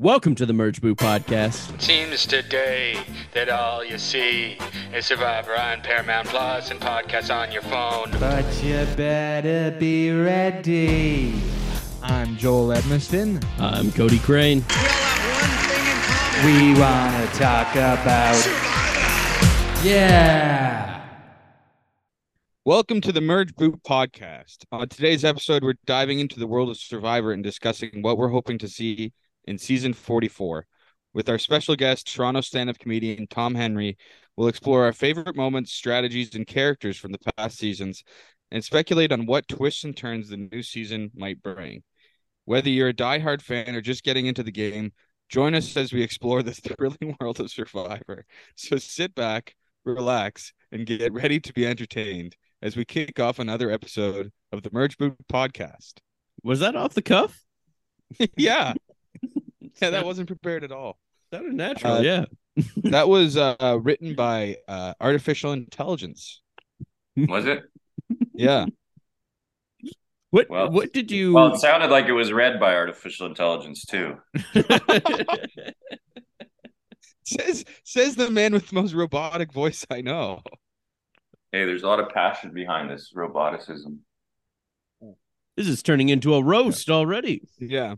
Welcome to the Merge Boot Podcast. It seems today that all you see is Survivor on Paramount Plus and podcasts on your phone. But you better be ready. I'm Joel Edmiston. I'm Cody Crane. We want to talk about. Survivor. Yeah. Welcome to the Merge Boot Podcast. On today's episode, we're diving into the world of Survivor and discussing what we're hoping to see in season 44. With our special guest, Toronto stand up comedian Tom Henry, we'll explore our favorite moments, strategies, and characters from the past seasons and speculate on what twists and turns the new season might bring. Whether you're a diehard fan or just getting into the game, join us as we explore the thrilling world of Survivor. So sit back, relax, and get ready to be entertained as we kick off another episode of the Merge Boot Podcast. Was that off the cuff? yeah. Yeah, that wasn't prepared at all. Sounded natural, Uh, yeah. That was uh, written by uh, artificial intelligence. Was it? Yeah. What Well, what did you Well, it sounded like it was read by artificial intelligence too. says says the man with the most robotic voice I know. Hey, there's a lot of passion behind this roboticism. This is turning into a roast already. Yeah.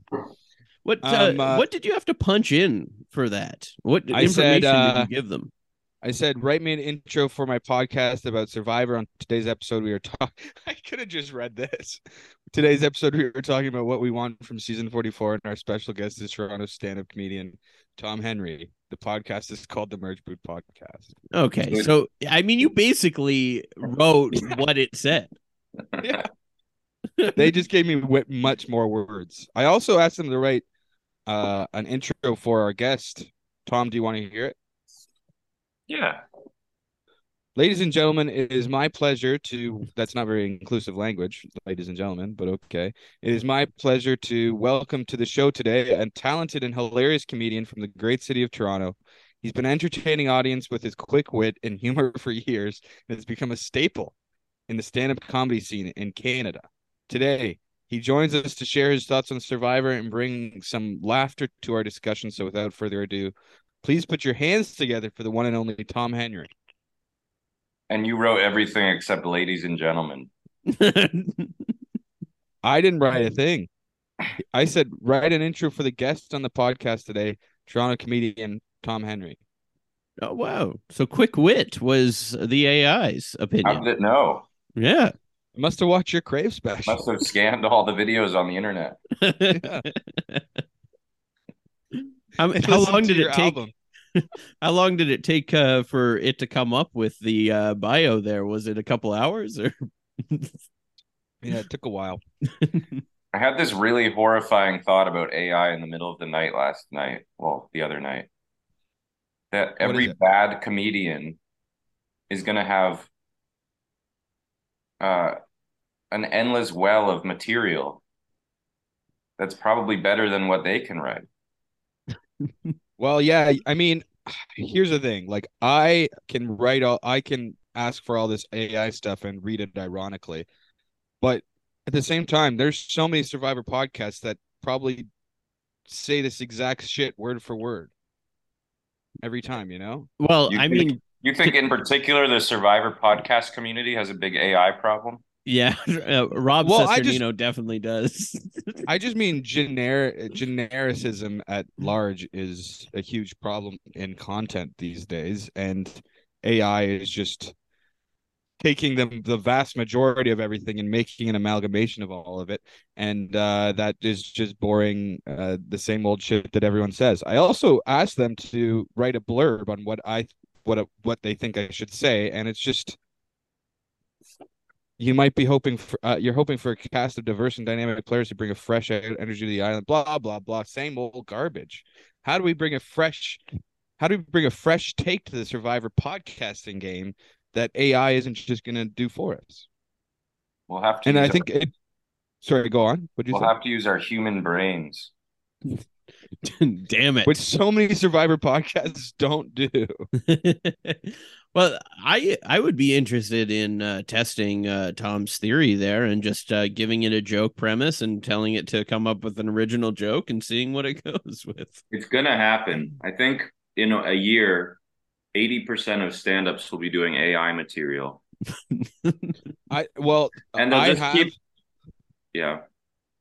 What uh, Um, uh, what did you have to punch in for that? What I information said, did uh, you give them? I said, write me an intro for my podcast about Survivor. On today's episode, we were talking. I could have just read this. Today's episode, we were talking about what we want from season 44, and our special guest is Toronto stand up comedian Tom Henry. The podcast is called the Merge Boot Podcast. Okay, so I mean, you basically wrote what it said. Yeah. they just gave me much more words. I also asked them to write uh, an intro for our guest. Tom, do you want to hear it? Yeah. Ladies and gentlemen, it is my pleasure to. That's not very inclusive language, ladies and gentlemen, but okay. It is my pleasure to welcome to the show today a talented and hilarious comedian from the great city of Toronto. He's been entertaining audience with his quick wit and humor for years and has become a staple in the stand up comedy scene in Canada. Today, he joins us to share his thoughts on Survivor and bring some laughter to our discussion. So, without further ado, please put your hands together for the one and only Tom Henry. And you wrote everything except ladies and gentlemen. I didn't write a thing. I said write an intro for the guest on the podcast today, Toronto comedian Tom Henry. Oh wow! So quick wit was the AI's How opinion. did it know? Yeah. I must have watched your Crave special. Must have scanned all the videos on the internet. How, how long did it take? album. How long did it take uh, for it to come up with the uh, bio? There was it a couple hours or? Yeah, it took a while. I had this really horrifying thought about AI in the middle of the night last night. Well, the other night. That every bad comedian is going to have uh, an endless well of material that's probably better than what they can write. Well, yeah, I mean, here's the thing. Like I can write all I can ask for all this AI stuff and read it ironically. But at the same time, there's so many Survivor podcasts that probably say this exact shit word for word every time, you know? Well, You I think- mean, You think in particular the Survivor podcast community has a big AI problem? Yeah, uh, Rob Well, I just- Cesternino definitely does. I just mean generic genericism at large is a huge problem in content these days, and AI is just taking them the vast majority of everything and making an amalgamation of all of it, and uh, that is just boring uh, the same old shit that everyone says. I also asked them to write a blurb on what I what what they think I should say, and it's just you might be hoping for uh, you're hoping for a cast of diverse and dynamic players to bring a fresh energy to the island blah blah blah same old garbage how do we bring a fresh how do we bring a fresh take to the survivor podcasting game that ai isn't just going to do for us We'll have to. and i our- think it sorry go on what you we'll say have to use our human brains. Damn it. which so many survivor podcasts don't do well, I I would be interested in uh, testing uh, Tom's theory there and just uh, giving it a joke premise and telling it to come up with an original joke and seeing what it goes with. It's gonna happen. I think in a year, eighty percent of stand-ups will be doing AI material, i well and they'll i just have keep. Yeah,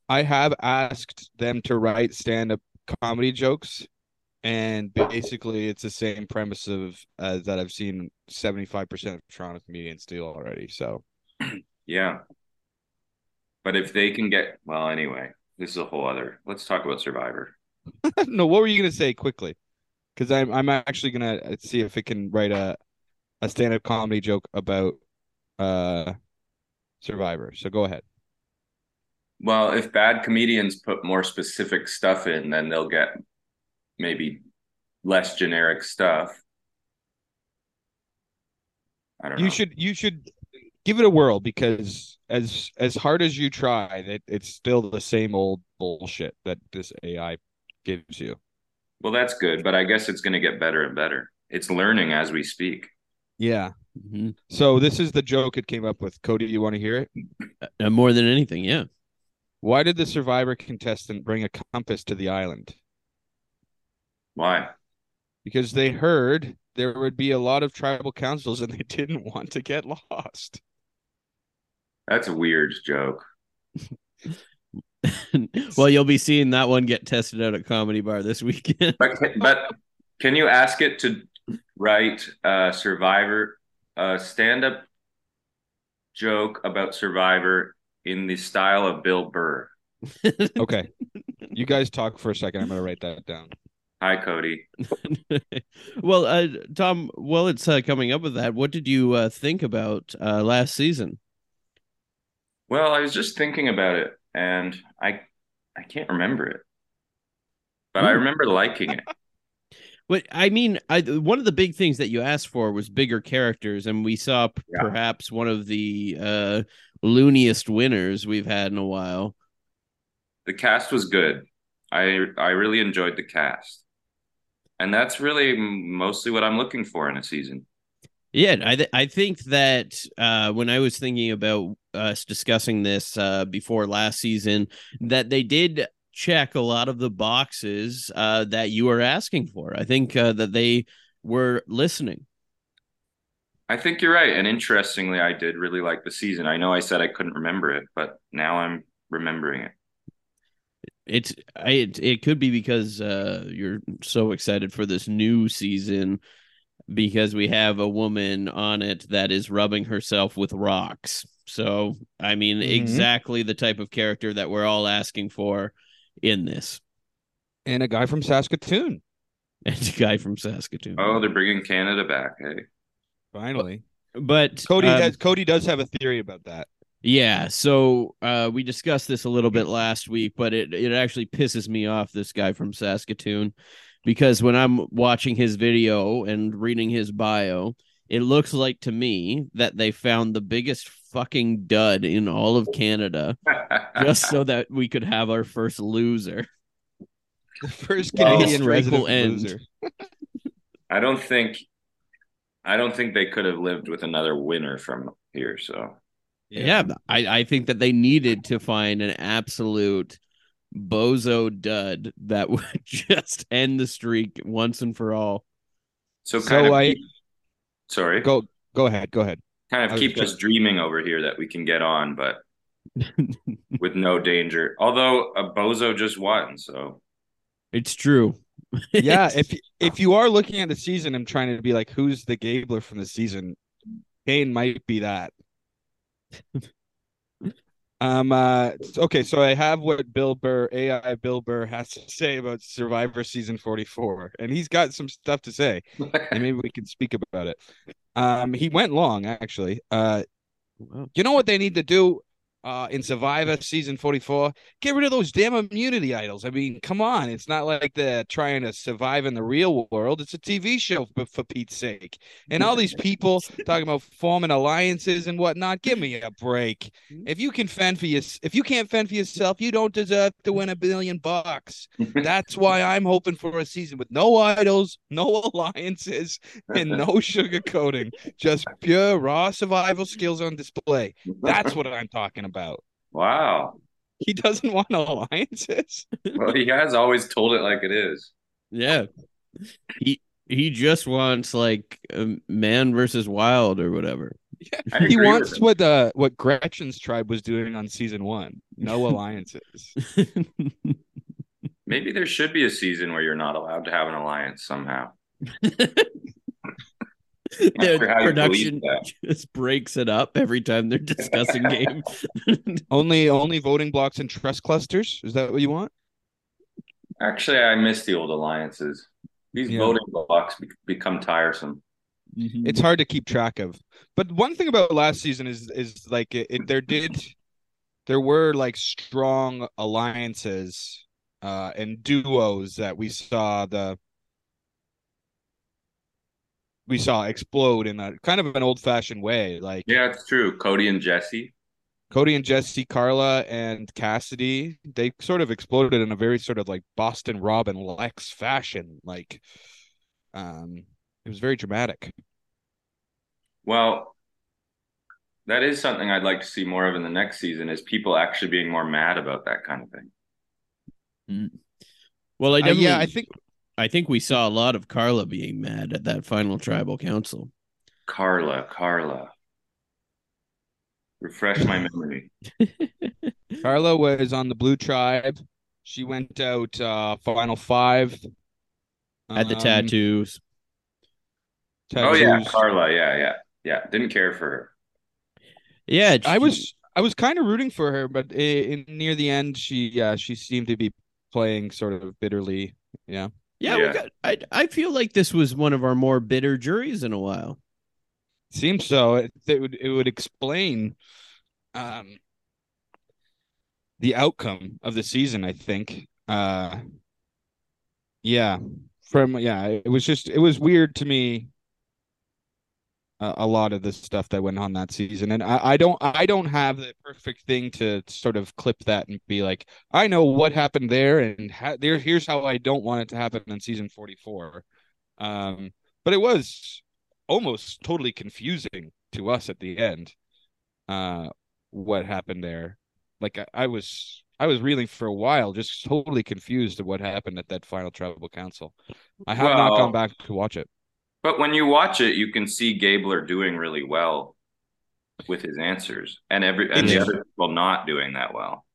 I have asked them to write stand-up comedy jokes, and basically it's the same premise of uh, that I've seen seventy-five percent of Toronto comedians do already. So yeah. But if they can get well, anyway, this is a whole other. Let's talk about Survivor. no, what were you gonna say quickly? Because I'm I'm actually gonna see if it can write a a stand-up comedy joke about uh Survivor. So go ahead. Well, if bad comedians put more specific stuff in, then they'll get maybe less generic stuff. I don't You know. should you should give it a whirl because as as hard as you try, it, it's still the same old bullshit that this AI gives you. Well, that's good, but I guess it's going to get better and better. It's learning as we speak. Yeah. Mhm. So this is the joke it came up with. Cody, you want to hear it? Uh, more than anything, yeah. Why did the survivor contestant bring a compass to the island? Why? Because they heard there would be a lot of tribal councils and they didn't want to get lost. That's a weird joke. well, you'll be seeing that one get tested out at Comedy Bar this weekend. But can, but can you ask it to write a Survivor, a stand-up joke about Survivor in the style of Bill Burr? Okay. you guys talk for a second. I'm going to write that down. Hi, Cody. well, uh, Tom, while it's uh, coming up with that, what did you uh, think about uh, last season? Well, I was just thinking about it, and I I can't remember it, but I remember liking it. But I mean, I one of the big things that you asked for was bigger characters, and we saw p- Yeah. perhaps one of the uh, looniest winners we've had in a while. The cast was good. I I really enjoyed the cast, and that's really mostly what I'm looking for in a season. Yeah, I th- I think that uh, when I was thinking about us discussing this uh, before last season, that they did check a lot of the boxes uh, that you were asking for. I think uh, that they were listening. I think you're right. And interestingly, I did really like the season. I know I said I couldn't remember it, but now I'm remembering it. It's I, it, it could be because uh, you're so excited for this new season because we have a woman on it that is rubbing herself with rocks. So I mean, Mhm. exactly the type of character that we're all asking for in this. And a guy from Saskatoon. And a guy from Saskatoon. Oh, they're bringing Canada back. Hey, Finally. But Cody um, has, Cody does have a theory about that. Yeah, so uh, we discussed this a little bit last week, but it it actually pisses me off this guy from Saskatoon because when I'm watching his video and reading his bio, it looks like to me that they found the biggest fucking dud in all of Canada just so that we could have our first loser. The first Canadian streak will resident loser. I don't think, I don't think they could have lived with another winner from here. So Yeah, I, I think that they needed to find an absolute bozo dud that would just end the streak once and for all. so So of. I- sorry. Go go ahead. Go ahead. kind of was keep us just- dreaming over here that we can get on, but with no danger. Although a bozo just won, so It's true. yeah, if if you are looking at the season and trying to be like, who's the Gabler from the season? Kane might be that. um. Uh. Okay. So I have what Bill Burr, AI Bill Burr, has to say about Survivor season forty four, and he's got some stuff to say, and maybe we can speak about it. Um. He went long, actually. Uh. You know what they need to do? Uh, in Survivor season 44, get rid of those damn immunity idols. I mean, come on. It's not like they're trying to survive in the real world. It's a TV show for, for Pete's sake. And all these people talking about forming alliances and whatnot. Give me a break. If you can fend for your, if you can't fend for yourself, you don't deserve to win a billion bucks. That's why I'm hoping for a season with no idols, no alliances, and no sugarcoating. Just pure raw survival skills on display. That's what I'm talking about. Wow. He doesn't want alliances. Well, he has always told it like it is. Yeah. He he just wants like um, man versus wild or whatever. I he wants what uh what Gretchen's tribe was doing on season one. No alliances. Maybe there should be a season where you're not allowed to have an alliance somehow. Their sure how you production just breaks it up every time they're discussing games. only only voting blocks and trust clusters. Is that what you want? Actually, I miss the old alliances. These Yeah. voting blocks be- become tiresome. It's hard to keep track of. But one thing about last season is is like it, it there did there were like strong alliances uh and duos that we saw the we saw explode in a kind of an old fashioned way. Like Yeah, it's true. Cody and Jesse. Cody and Jesse, Karla and Cassidy, they sort of exploded in a very sort of like Boston Rob and Lex fashion. Like, um, it was very dramatic. Well, that is something I'd like to see more of in the next season is people actually being more mad about that kind of thing. Well, I Uh, definitely, yeah, I think I think we saw a lot of Karla being mad at that final tribal council. Karla, Karla. Refresh my memory. Karla was on the Blue Tribe. She went out uh final five. Had the Um, tattoos. Oh yeah. Karla. Yeah, yeah, yeah. Didn't care for her. Yeah, I was I was kind of rooting for her, but i- in near the end, she yeah she seemed to be playing sort of bitterly. Yeah. Yeah, Yeah. We got, I I feel like this was one of our more bitter juries in a while. Seems so. It, it would it would explain um the outcome of the season, I think. Uh yeah. From yeah, it was just it was weird to me a, a lot of the stuff that went on that season. And I, I don't I don't have the perfect thing to sort of clip that and be like, I know what happened there and ha- there here's how I don't want it to happen in season 44. Um but it was almost totally confusing to us at the end uh what happened there like I, I was i was reeling for a while just totally confused at what happened at that final tribal council i have not gone back to watch it But when you watch it, you can see Gabler doing really well with his answers, and every and the It's- other people not doing that well.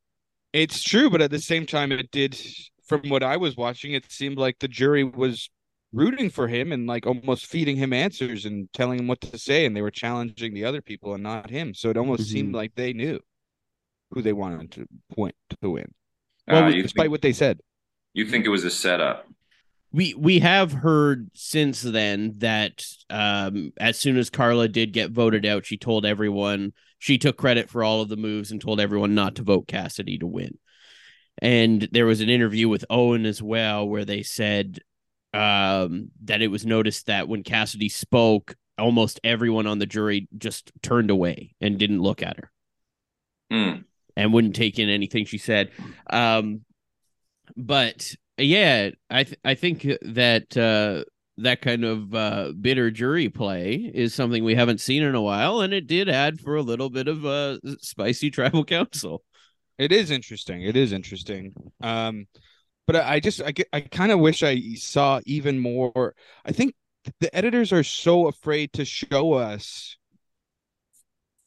it's true but at the same time it did from what i was watching it seemed like the jury was rooting for him and like almost feeding him answers and telling him what to say and they were challenging the other people and not him so it almost seemed Mhm. like they knew who they wanted to point to win Uh, well, you despite think- what they said You think it was a setup? We we have heard since then that um as soon as Karla did get voted out, she told everyone she took credit for all of the moves and told everyone not to vote Cassidy to win. And there was an interview with Owen as well where they said um that it was noticed that when Cassidy spoke, almost everyone on the jury just turned away and didn't look at her Hmm. and wouldn't take in anything she said. Um, but yeah, I th- I think that uh, that kind of uh, bitter jury play is something we haven't seen in a while, and it did add for a little bit of a spicy tribal council. It is interesting. It is interesting. Um, but I, I just I I kind of wish I saw even more. I think the editors are so afraid to show us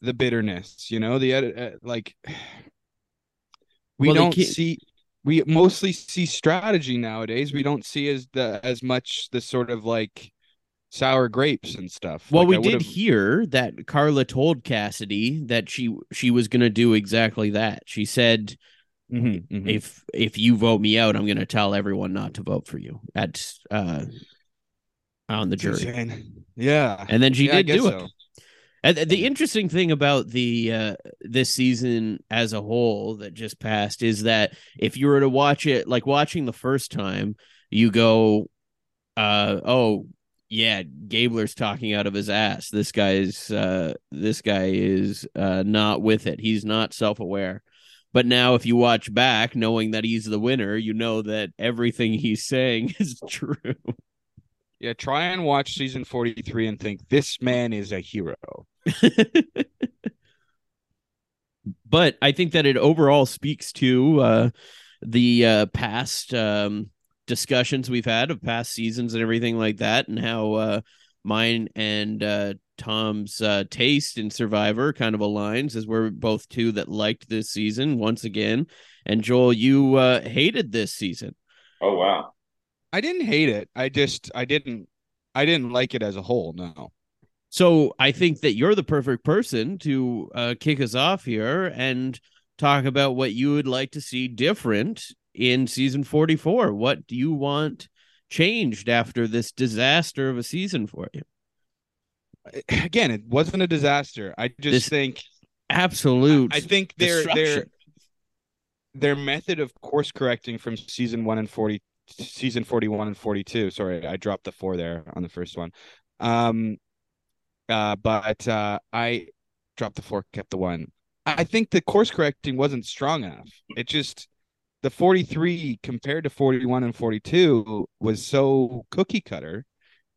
the bitterness. You know, the uh, like we Well, don't see. We mostly see strategy nowadays. We don't see as the as much the sort of like sour grapes and stuff. Well, Like, we I did would've- hear that Karla told Cassidy that she she was going to do exactly that. She said, Mhm, mhm. "If if you vote me out, I'm going to tell everyone not to vote for you." At uh, on the jury. Yeah, and then she Yeah, did do so. it. And the interesting thing about the uh, this season as a whole that just passed is that if you were to watch it, like watching the first time, you go, uh, "Oh, yeah, Gabler's talking out of his ass. This guy's uh, this guy is uh, not with it. He's not self aware." But now, if you watch back, knowing that he's the winner, you know that everything he's saying is true. Yeah, try and watch season 43 and think this man is a hero. but I think that it overall speaks to uh, the uh, past um, discussions we've had of past seasons and everything like that, and how uh, mine and uh, Tom's uh, taste in Survivor kind of aligns, as we're both two that liked this season once again. And Joel, you uh, hated this season. Oh wow. I didn't hate it. I just I didn't I didn't like it as a whole. No. So I think that you're the perfect person to uh, kick us off here and talk about what you would like to see different in season 44. What do you want changed after this disaster of a season for you? Again, it wasn't a disaster. I just This think Absolute. I think their their their method of course correcting from season 1 and 40 season 41 and 42. Sorry, I dropped the 4 there on the first one. Um uh but uh I dropped the 4 kept the 1. I think the course correcting wasn't strong enough. It just the 43 compared to 41 and 42 was so cookie cutter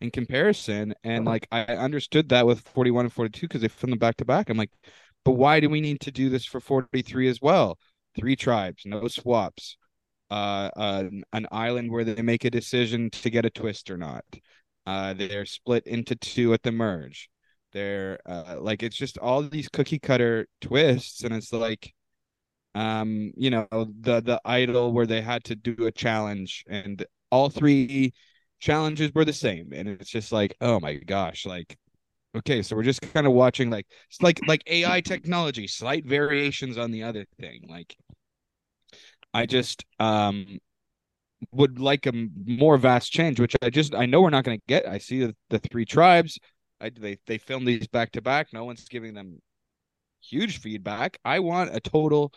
in comparison and like I understood that with 41 and 42 because they filmed them back to back. I'm like, but why do we need to do this for 43 as well? Three tribes, no swaps, uh, uh an island where they make a decision to get a twist or not. Uh, they're split into two at the merge. They're uh, like it's just all these cookie cutter twists, and it's like, um, you know, the the idol where they had to do a challenge, and all three challenges were the same, and it's just like, oh my gosh, like okay so we're just kind of watching like it's like like ai technology slight variations on the other thing like i just um would like a more vast change which i just i know we're not going to get. I see the, the three tribes. I, they they film these back to back. No one's giving them huge feedback. I want a total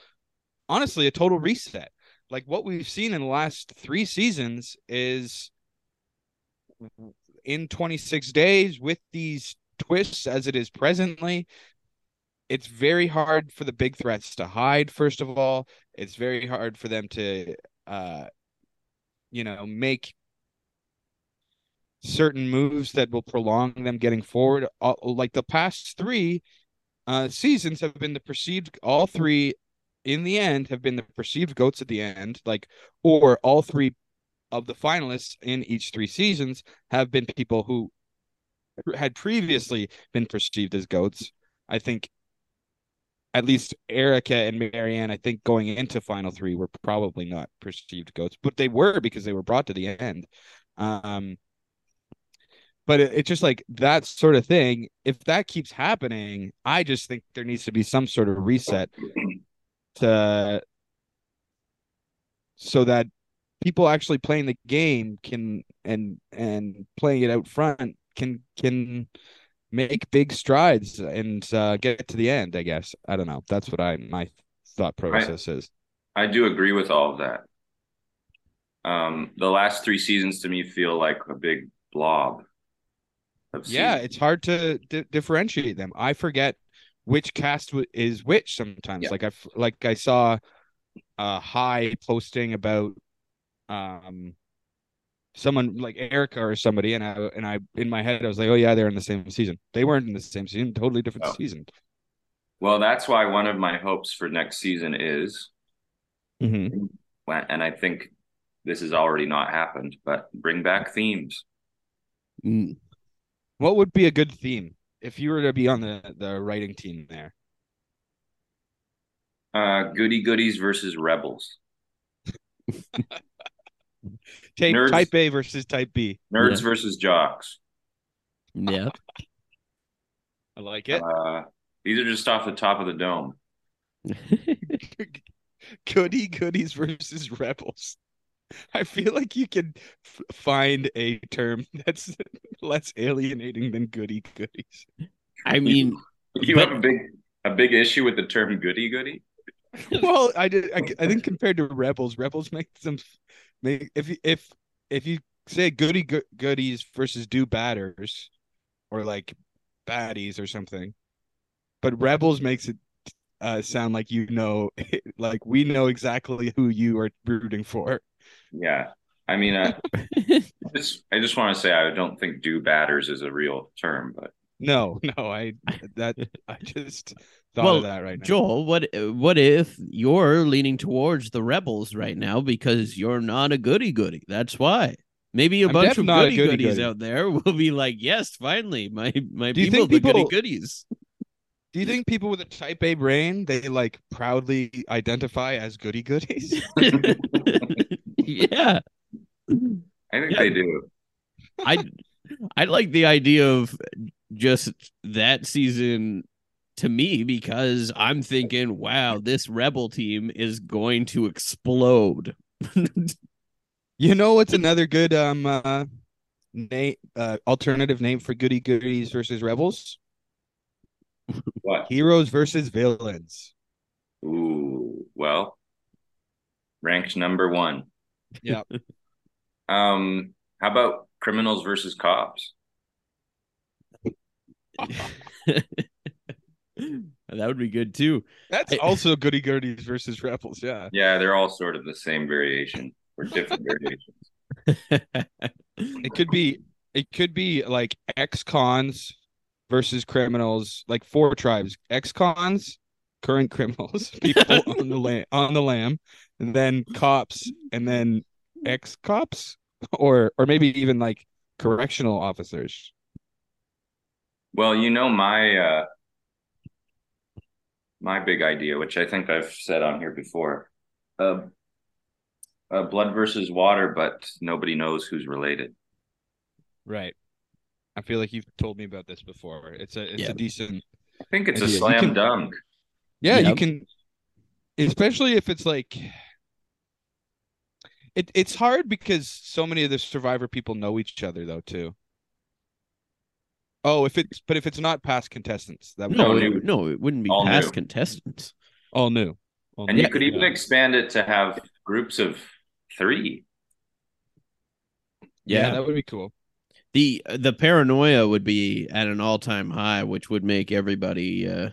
honestly a total reset. Like what we've seen in the last three seasons is in 26 days with these twists as it is presently it's very hard for the big threats to hide first of all it's very hard for them to uh you know make certain moves that will prolong them getting forward all, like the past 3 uh seasons have been the perceived all three in the end have been the perceived goats at the end like or all three of the finalists in each three seasons have been people who had previously been perceived as goats. I think at least Erika and Maryanne, I think going into final three were probably not perceived goats, but they were because they were brought to the end. Um, but it, it's just like that sort of thing. If that keeps happening, I just think there needs to be some sort of reset to so that people actually playing the game can and and playing it out front can can make big strides and uh, get to the end. I guess I don't know. That's what I my thought process is. I do agree with all of that. Um, the last three seasons to me feel like a big blob. Of Yeah, it's hard to di- differentiate them. I forget which cast w- is which sometimes. Yeah. Like I like I saw a high posting about um someone like Erika or somebody, and I and I in my head I was like, oh yeah, they're in the same season. They weren't in the same season. Totally different Oh. season. Well, that's why one of my hopes for next season is, Mm-hmm. and I think this has already not happened, but bring back themes. Mm. What would be a good theme? if you were to be on the the writing team there? Uh, goody goodies versus rebels. Take Nerds- type A versus type B. Nerds Yeah. versus jocks. Yeah. I like it. Uh, these are just off the top of the dome. Goody goodies versus rebels. I feel like you can f- find a term that's less alienating than goody goodies. I mean, You But- have a big a big issue with the term goody goody. well, I did. I, I think compared to rebels, rebels make them make if you- if if you say goody go- goodies versus do batters, or like baddies or something, but rebels makes it uh, sound like you know, like we know exactly who you are rooting for. Yeah, I mean, uh, I just I just want to say I don't think do batters is a real term, but No, no, I that I just thought well, of that right now. Joel, what what if you're leaning towards the rebels right now because you're not a goody goody? That's why. Maybe a I'm bunch of goody goody goodies out there will be like, yes, finally, my my Do you people, think the goody goodies. Do you think people with a type A brain they like proudly identify as goody goodies? yeah, I think Yeah. they do. I I like the idea of just that season to me because I'm thinking, wow, this rebel team is going to explode. You know what's another good um uh name uh alternative name for goody goodies versus rebels? What? Heroes versus villains. Ooh, well, ranked number one. Yeah. Um, how about criminals versus cops? that would be good too. That's I- also goody goodies versus rebels, yeah. Yeah, they're all sort of the same variation or different variations. It could be it could be like ex-cons versus criminals, like four tribes. Ex-cons, current criminals, people on the lam on the lam, and then cops, and then ex-cops, or or maybe even like correctional officers. Well, you know my uh my big idea, which I think I've said on here before. Uh, uh blood versus water, but nobody knows who's related. Right. I feel like you've told me about this before. It's a it's Yeah. a decent I think it's a idea. You slam can- dunk. Yeah, you can especially if it's like it it's hard because so many of the survivor people know each other though too. Oh, if it's but if it's not past contestants, that would No, be it, no, it wouldn't be All past new. contestants. all new. All And new. you could even Yeah. expand it to have groups of three. yeah, Yeah, that would be cool. the the paranoia would be at an all time high, which would make everybody uh,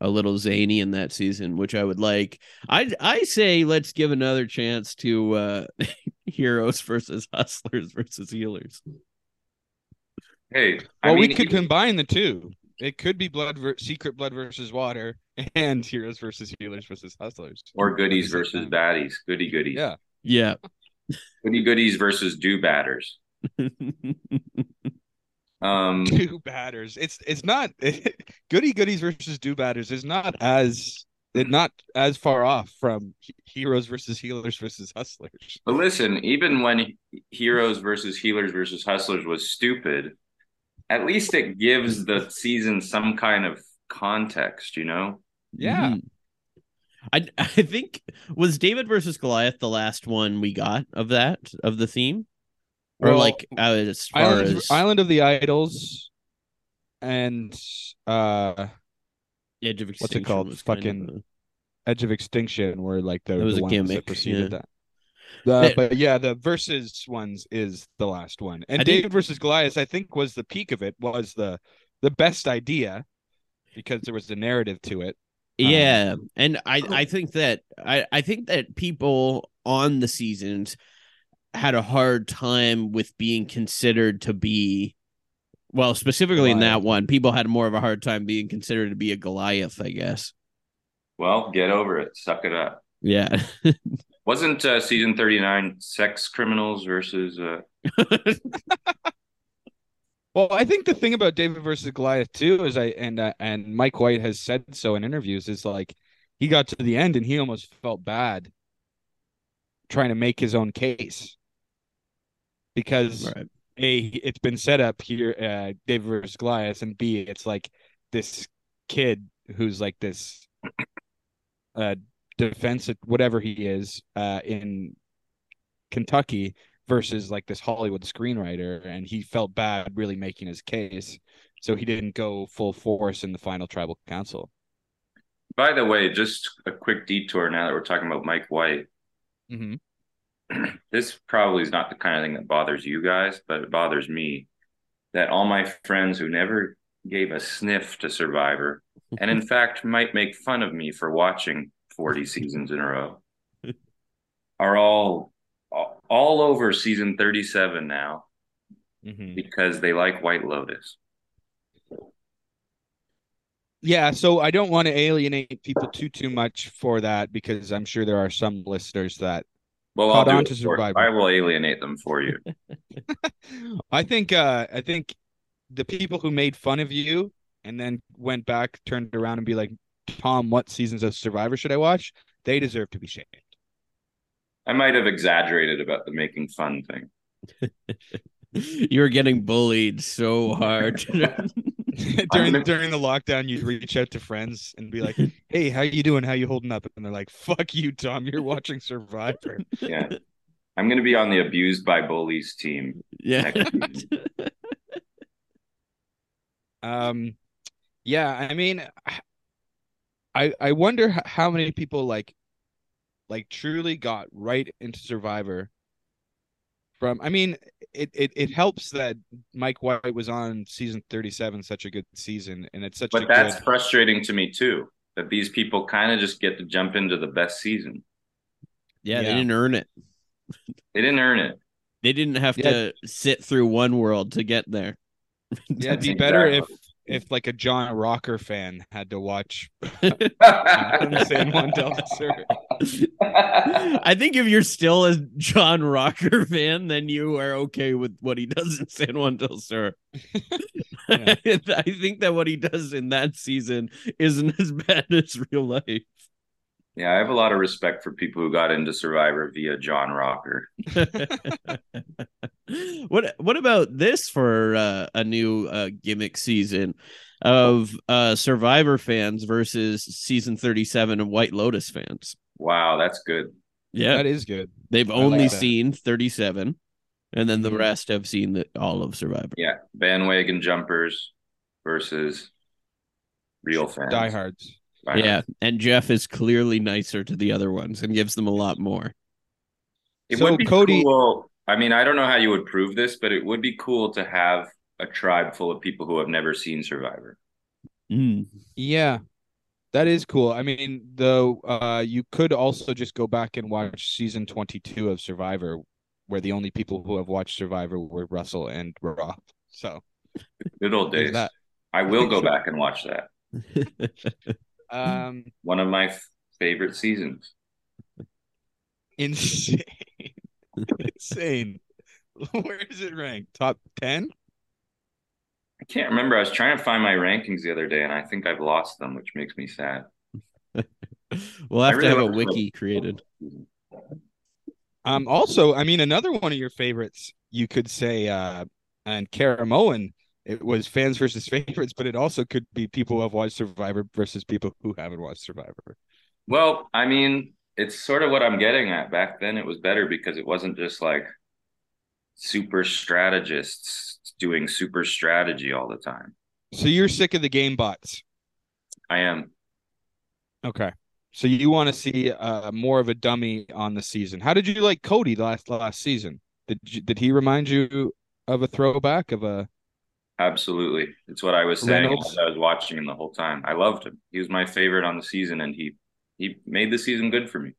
a little zany in that season, which I would like. I I say let's give another chance to uh, heroes versus hustlers versus healers. Hey, I Well, we could even- combine the two. It could be blood ver- secret blood versus water and heroes versus healers versus hustlers. or goodies At the same versus baddies. Goody goodies. Yeah. Yeah. Goody goodies versus do batters. Um do batters. It's it's not goody goodies versus do batters is not as it not as far off from heroes versus healers versus hustlers. But listen, even when Heroes versus Healers versus Hustlers was stupid, at least it gives the season some kind of context, you know? Yeah. Mhm. I I think was David versus Goliath the last one we got of that of the theme, or Well, like uh, as far Island, as Island of the Idols and uh Edge of what's Extinction it called? was kind of Fucking Edge of Extinction were like the, That was the a ones gimmick, that preceded yeah. that. The, Hey. but yeah, the versus ones is the last one. And I think- David versus Goliath, I think, was the peak of it, was the the best idea because there was the narrative to it. Um, yeah, and I oh. I think that I I think that people on the seasons had a hard time with being considered to be well, specifically in that one, people had more of a hard time being considered to be a Goliath, I guess. Well, get over it. Suck it up. Yeah. Wasn't uh, season 39 sex criminals versus uh Well, I think the thing about David versus Goliath too is I and uh, and Mike White has said so in interviews is like he got to the end and he almost felt bad trying to make his own case because Right. a it's been set up here uh David versus Goliath and b it's like this kid who's like this uh defensive whatever he is uh in Kentucky versus like this Hollywood screenwriter and he felt bad really making his case so he didn't go full force in the final tribal council By the way, just a quick detour now that we're talking about Mike White. mm-hmm. This probably is not the kind of thing that bothers you guys, but it bothers me that all my friends who never gave a sniff to Survivor, and in fact might make fun of me for watching 40 seasons in a row, are all all over season 37 now Mm-hmm. because they like White Lotus. Yeah, so I don't want to alienate people too too much for that because I'm sure there are some listeners that Well, I'll caught on to Survivor. I will alienate them for you. I think uh I think the people who made fun of you and then went back, turned around and be like, Tom, what seasons of Survivor should I watch? They deserve to be shamed. I might have exaggerated about the making fun thing. You're getting bullied so hard. during during the lockdown, you'd reach out to friends and be like, Hey, how you doing? How you holding up? And they're like, Fuck you, Tom, you're watching Survivor. Yeah. I'm going to be on the abused by bullies team. Yeah. next. Um, yeah, I mean, I I wonder how many people like, like truly got right into Survivor. From, I mean, it it it helps that Mike White was on season thirty seven, such a good season, and it's such a But that's good. frustrating to me too. That these people kind of just get to jump into the best season. yeah, they didn't earn it. They didn't earn it. They didn't have Yeah. to sit through one world to get there. Yeah, it'd be That's better if exactly- if like a John Rocker fan had to watch San Juan del Sur. I think if you're still a John Rocker fan, then you are okay with what he does in San Juan del Sur. I think that what he does in that season isn't as bad as real life. Yeah, I have a lot of respect for people who got into Survivor via John Rocker. what what about this for uh, a new uh, gimmick season of uh, Survivor fans versus season 37 of White Lotus fans? Wow, that's good. Yeah, That is good. they've I only like seen 37 and then the Mhm. rest have seen the, all of Survivor. Yeah, bandwagon jumpers versus real fans. Diehards. Diehards. Yeah, and Jeff is clearly nicer to the other ones and gives them a lot more. It So, would be Cody- cool. I mean, I don't know how you would prove this, but it would be cool to have a tribe full of people who have never seen Survivor. Mm. Yeah, that is cool. I mean, though, uh, you could also just go back and watch season 22 of Survivor, where the only people who have watched Survivor were Russell and Roth. So, Good old days. that. I will go back and watch that. um, One of my f- favorite seasons. insane, insane. Where is it ranked? Top 10? I can't remember. I was trying to find my rankings the other day, and I think I've lost them, which makes me sad. we'll have I to really have a like the- wiki created. Um, also, I mean, another one of your favorites, you could say, uh, and Caramoan, it was fans versus favorites, but it also could be people who have watched Survivor versus people who haven't watched Survivor. Well, I mean, it's sort of what I'm getting at. Back then, it was better because it wasn't just like super strategists doing super strategy all the time. So you're sick of the game bots. I am. Okay. So you want to see uh, more of a dummy on the season. How did you like Cody last last season? Did you, did he remind you of a throwback of a Absolutely. It's what I was saying Reynolds? as I was watching him the whole time. I loved him. He was my favorite on the season, and he he made the season good for me.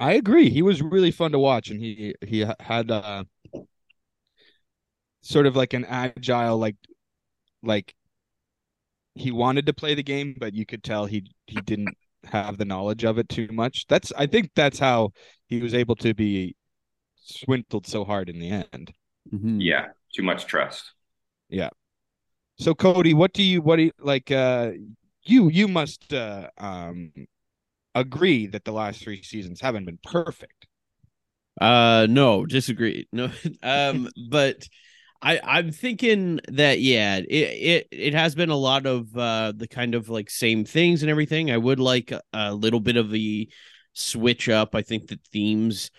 I agree. He was really fun to watch, and he he had uh, sort of like an agile, like like he wanted to play the game, but you could tell he he didn't have the knowledge of it too much. That's I think that's how he was able to be swindled so hard in the end. Mhm. Yeah, too much trust. Yeah. So Cody, what do you what do you like uh you you must uh um agree that the last 3 seasons haven't been perfect. Uh no, disagree. No. um but I I'm thinking that yeah, it it it has been a lot of uh the kind of like same things and everything. I would like a, a little bit of the switch up. I think the themes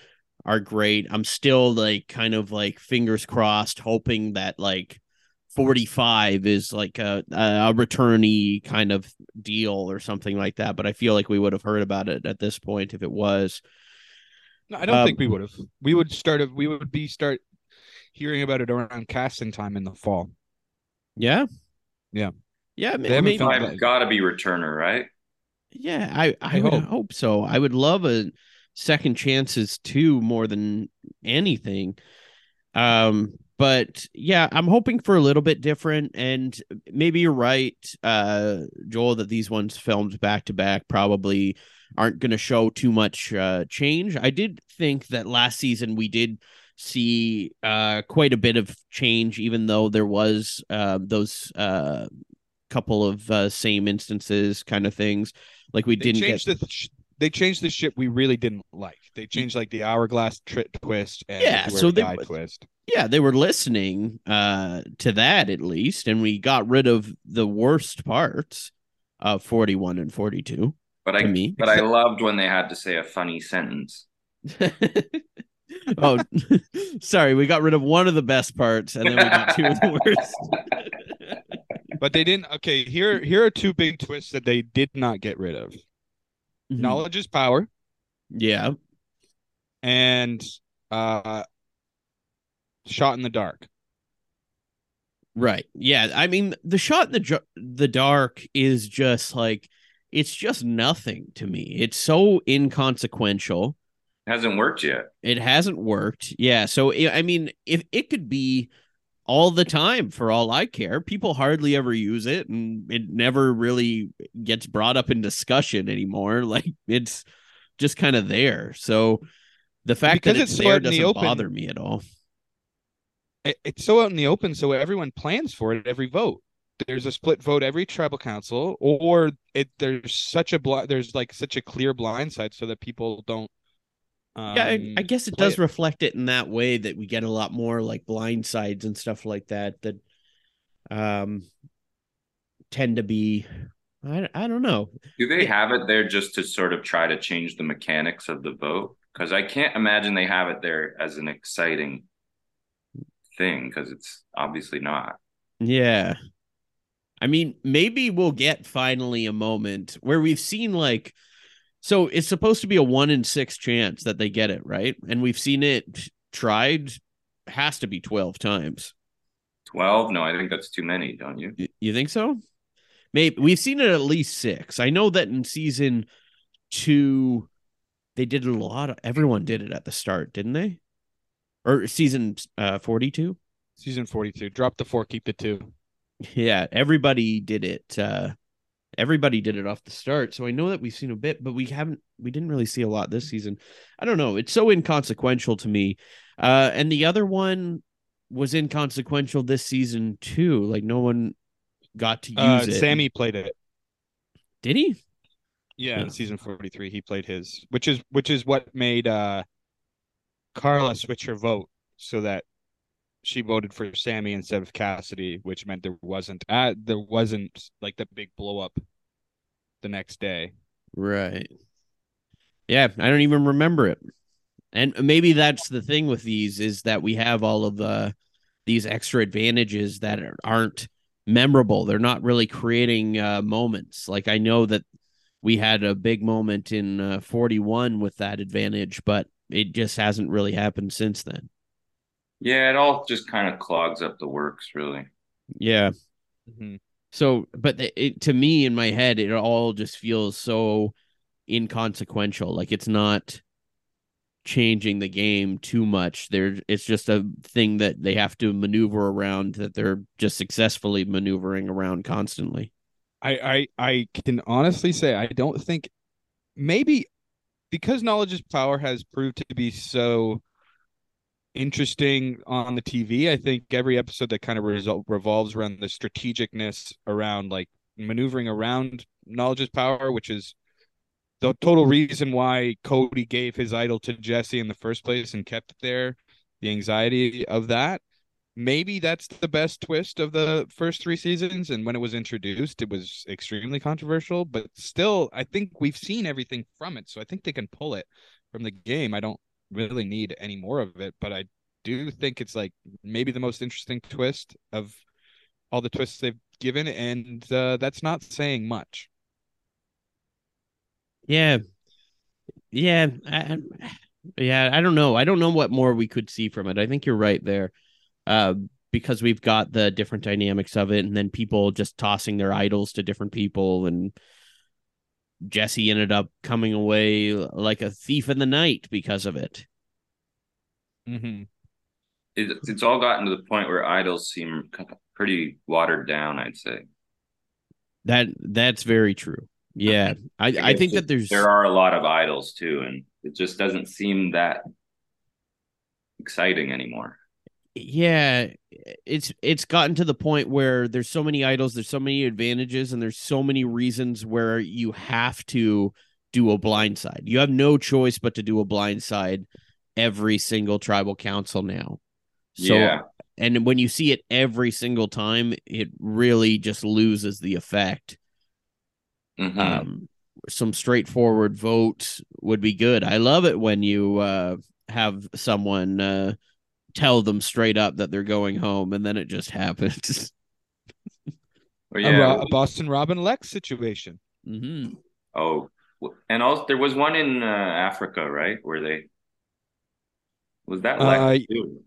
are great. I'm still like kind of like fingers crossed hoping that like 45 is like a a returnee kind of deal or something like that, but I feel like we would have heard about it at this point if it was. No, I don't Um, think we would have. We would start of we would be start hearing about it around casting time in the fall. Yeah. Yeah. Yeah, They haven't maybe found I've got to be returner, right? Yeah, I I, I would hope. hope. so. I would love a second chances too more than anything. Um but yeah, I'm hoping for a little bit different and maybe you're right uh Joel that these ones filmed back to back probably aren't going to show too much uh change. I did think that last season we did see uh quite a bit of change even though there was uh those uh couple of uh same instances kind of things like we They didn't get the sh- they changed the ship we really didn't like. They changed like the hourglass tri- twist and Yeah, so they- twist. Yeah they were listening uh to that at least and we got rid of the worst parts of 41 and 42 But I me but I loved when they had to say a funny sentence. oh sorry we got rid of one of the best parts and then we got two of the worst But they didn't okay, here here are two big twists that they did not get rid of. Mhm. Knowledge is power yeah and uh shot in the dark. Right. Yeah. I mean, the shot in the ju- the dark is just like it's just nothing to me. It's so inconsequential. It Hasn't worked yet. It hasn't worked. Yeah. So I I mean, if it could be all the time for all I care, people hardly ever use it, and it never really gets brought up in discussion anymore. Like it's just kind of there. So the fact Because that it's it's there out in the doesn't open- bother me at all. It, it's so out in the open, so everyone plans for it at every vote. There's a split vote every tribal council, or it there's such a bl- there's like such a clear blind side so that people don't. Um, yeah, I, I guess it play does reflect it in that way that we get a lot more like blind sides and stuff like that that um tend to be I, I don't know. Do they have it there just to sort of try to change the mechanics of the vote? Because I can't imagine they have it there as an exciting thing because it's obviously not. Yeah. I mean, maybe we'll get finally a moment where we've seen like so it's supposed to be a 1 in 6 chance that they get it, right? And we've seen it tried has to be 12 times. 12? No, I think that's too many, don't you? You think so? Maybe we've seen it at least six. I know that in season two, they did it a lot. Of, everyone did it at the start, didn't they? Or season uh, forty-two. Season forty-two. Drop the four, keep the two. Yeah, everybody did it. Uh, everybody did it off the start. So I know that we've seen a bit, but we haven't. We didn't really see a lot this season. I don't know. It's so inconsequential to me. Uh, and the other one was inconsequential this season too. Like no one got to use Uh, it. Sami played it. did he? Yeah, Yeah. in season forty-three, he played his, which is which is what made uh Karla switch her vote so that she voted for Sami instead of Cassidy, which meant there wasn't uh, there wasn't like the big blow up the next day. Right. Yeah, I don't even remember it. And maybe that's the thing with these is that we have all of the these extra advantages that are- aren't memorable. They're not really creating uh, moments. Like I know that we had a big moment in uh, 41 with that advantage, but it just hasn't really happened since then. Yeah, it all just kind of clogs up the works, really. Yeah. Mhm. So, but it, it, to me in my head, it all just feels so inconsequential. Like it's not changing the game too much. There, it's just a thing that they have to maneuver around. That they're just successfully maneuvering around constantly. I I I can honestly say I don't think maybe because knowledge is power has proved to be so interesting on the TV. I think every episode that kind of result revolves around the strategicness around like maneuvering around knowledge's power, which is the total reason why Cody gave his idol to Jesse in the first place and kept it there. The anxiety of that. Maybe that's the best twist of the first three seasons. And when it was introduced, it was extremely controversial. But still, I think we've seen everything from it. So I think they can pull it from the game. I don't really need any more of it, but I do think it's like maybe the most interesting twist of all the twists they've given, and uh, that's not saying much. Yeah, yeah, I, yeah. I don't know. I don't know what more we could see from it. I think you're right there, uh, because we've got the different dynamics of it, and then people just tossing their idols to different people, and Jesse ended up coming away like a thief in the night because of it. Mm-hmm. It, it's all gotten to the point where idols seem pretty watered down. I'd say that that's very true. Yeah, I, I, I think that there's there are a lot of idols too, and it just doesn't seem that exciting anymore. Yeah, it's it's gotten to the point where there's so many idols, there's so many advantages, and there's so many reasons where you have to do a blind side. You have no choice but to do a blind side every single tribal council now. So yeah. and when you see it every single time, it really just loses the effect. Mm-hmm. Um, some straightforward vote would be good. I love it when you uh, have someone uh, tell them straight up that they're going home, and then it just happens. well, yeah. a, a, Boston Rob and Lex situation. Mm-hmm. Oh, and also there was one in uh, Africa, right, where they was that Lex uh, too?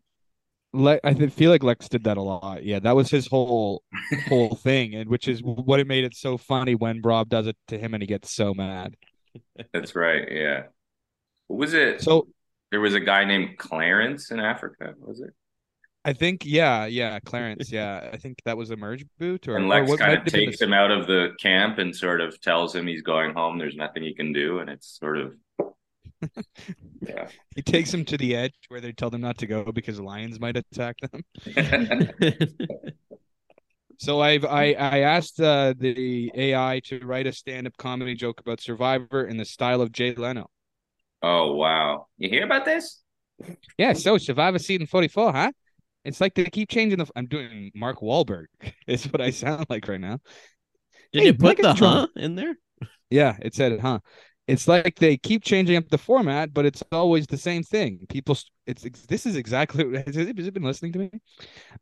Le- I feel like Lex did that a lot. Yeah, that was his whole whole thing, and which is what it made it so funny when Rob does it to him and he gets so mad. That's right. Yeah. What was it? So there was a guy named Clarence in Africa. Was it? I think yeah, yeah, Clarence. Yeah, I think that was a merge boot, or and Lex kind of takes him out of the camp and sort of tells him he's going home. There's nothing he can do, and it's sort of yeah. He takes him to the edge where they tell them not to go because lions might attack them. so I've I I asked uh, the AI to write a stand-up comedy joke about Survivor in the style of Jay Leno. Oh wow! You hear about this? Yeah. So Survivor season forty-four, huh? It's like they keep changing the. I'm doing Mark Wahlberg. Is what I sound like right now. Did hey, you put the huh in there? Yeah, it said it, huh it's like they keep changing up the format, but it's always the same thing. People, it's this is exactly. Has it been listening to me?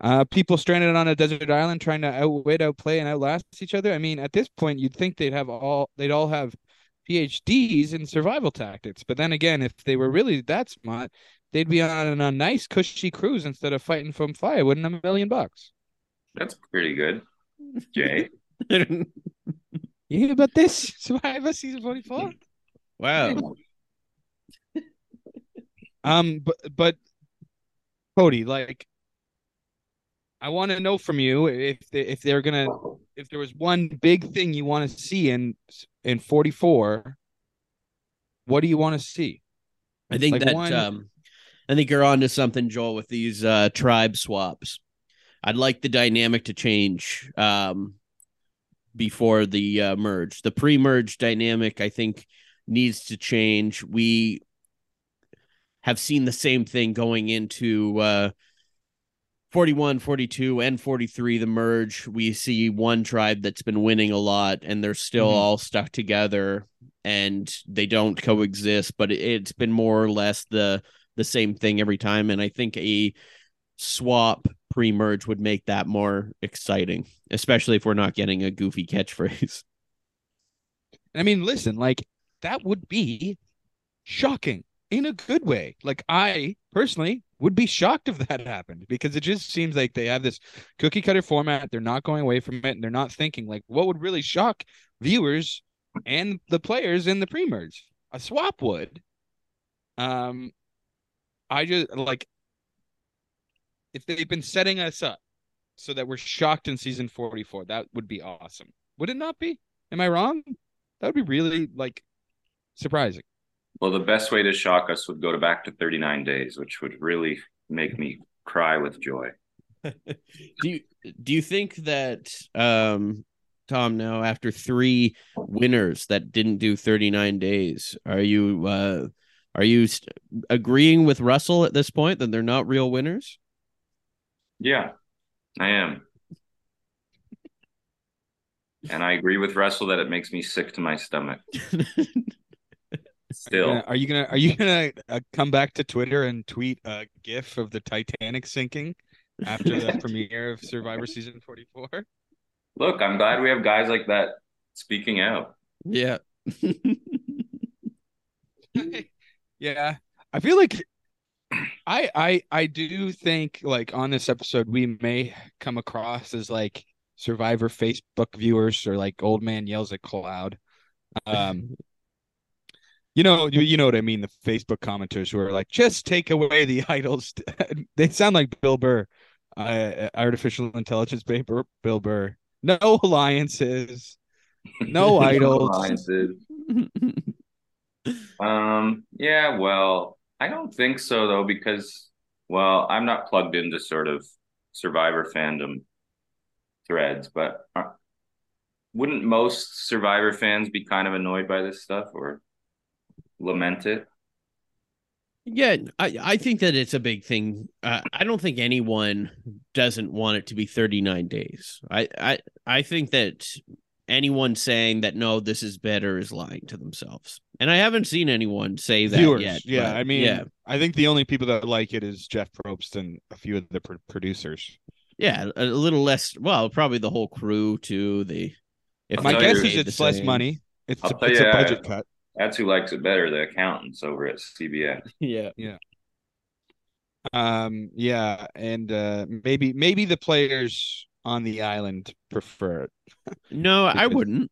Uh, people stranded on a desert island trying to outwit, outplay, and outlast each other. I mean, at this point, you'd think they'd have all, they'd all have PhDs in survival tactics. But then again, if they were really that smart, they'd be on a nice, cushy cruise instead of fighting from fire. Wouldn't a million bucks? That's pretty good, Jay. you hear about this Survivor season forty four? Wow. um, but but Cody, like, I want to know from you if they, if they're gonna if there was one big thing you want to see in in forty four. What do you want to see? I think like that one... um, I think you're on to something, Joel, with these uh, tribe swaps. I'd like the dynamic to change um, before the uh, merge. The pre-merge dynamic, I think, needs to change. We have seen the same thing going into uh, 41, 42, and 43, the merge. We see one tribe that's been winning a lot and they're still mm-hmm. all stuck together and they don't coexist, but it's been more or less the the same thing every time. And I think a swap pre-merge would make that more exciting, especially if we're not getting a goofy catchphrase. I mean, listen, like that would be shocking in a good way. Like I personally would be shocked if that happened because it just seems like they have this cookie cutter format. They're not going away from it and they're not thinking like what would really shock viewers and the players in the pre-merge. A swap would. Um I just like if they've been setting us up so that we're shocked in season 44, that would be awesome. Would it not be? Am I wrong? That would be really like surprising. Well, the best way to shock us would go to back to 39 days, which would really make me cry with joy. do you do you think that um Tom now after three winners that didn't do 39 days are you uh are you st- agreeing with Russell at this point that they're not real winners? Yeah, I am. and I agree with Russell that it makes me sick to my stomach. Still, Yeah, Are you gonna Are you gonna uh, come back to Twitter and tweet a GIF of the Titanic sinking after the premiere of Survivor season forty four? look, I'm glad we have guys like that speaking out. Yeah. Yeah, I feel like I I I do think like on this episode we may come across as like Survivor Facebook viewers or like old man yells at cloud. Um, you know you, you know what I mean. The Facebook commenters who are like, just take away the idols. they sound like Bill Burr, uh, artificial intelligence paper. Bill Burr. No alliances, no idols. Alliances. Um, yeah, well, I don't think so though, because well, I'm not plugged into sort of Survivor fandom threads, but uh, wouldn't most Survivor fans be kind of annoyed by this stuff or lament it? Yeah, I, I think that it's a big thing. Uh, I don't think anyone doesn't want it to be 39 days. I, I I think that anyone saying that no, this is better is lying to themselves. And I haven't seen anyone say that Viewers, yet. yeah. but I mean, yeah, I think the only people that like it is Jeff Probst and a few of the pro- producers. yeah, a little less. Well, probably the whole crew too. The if My guess is it's less same. money. It's a, it's you, a budget cut. That's who likes it better, the accountants over at CBS. Yeah, Yeah. Um, yeah, and uh, maybe maybe the players on the island prefer it, no, I wouldn't.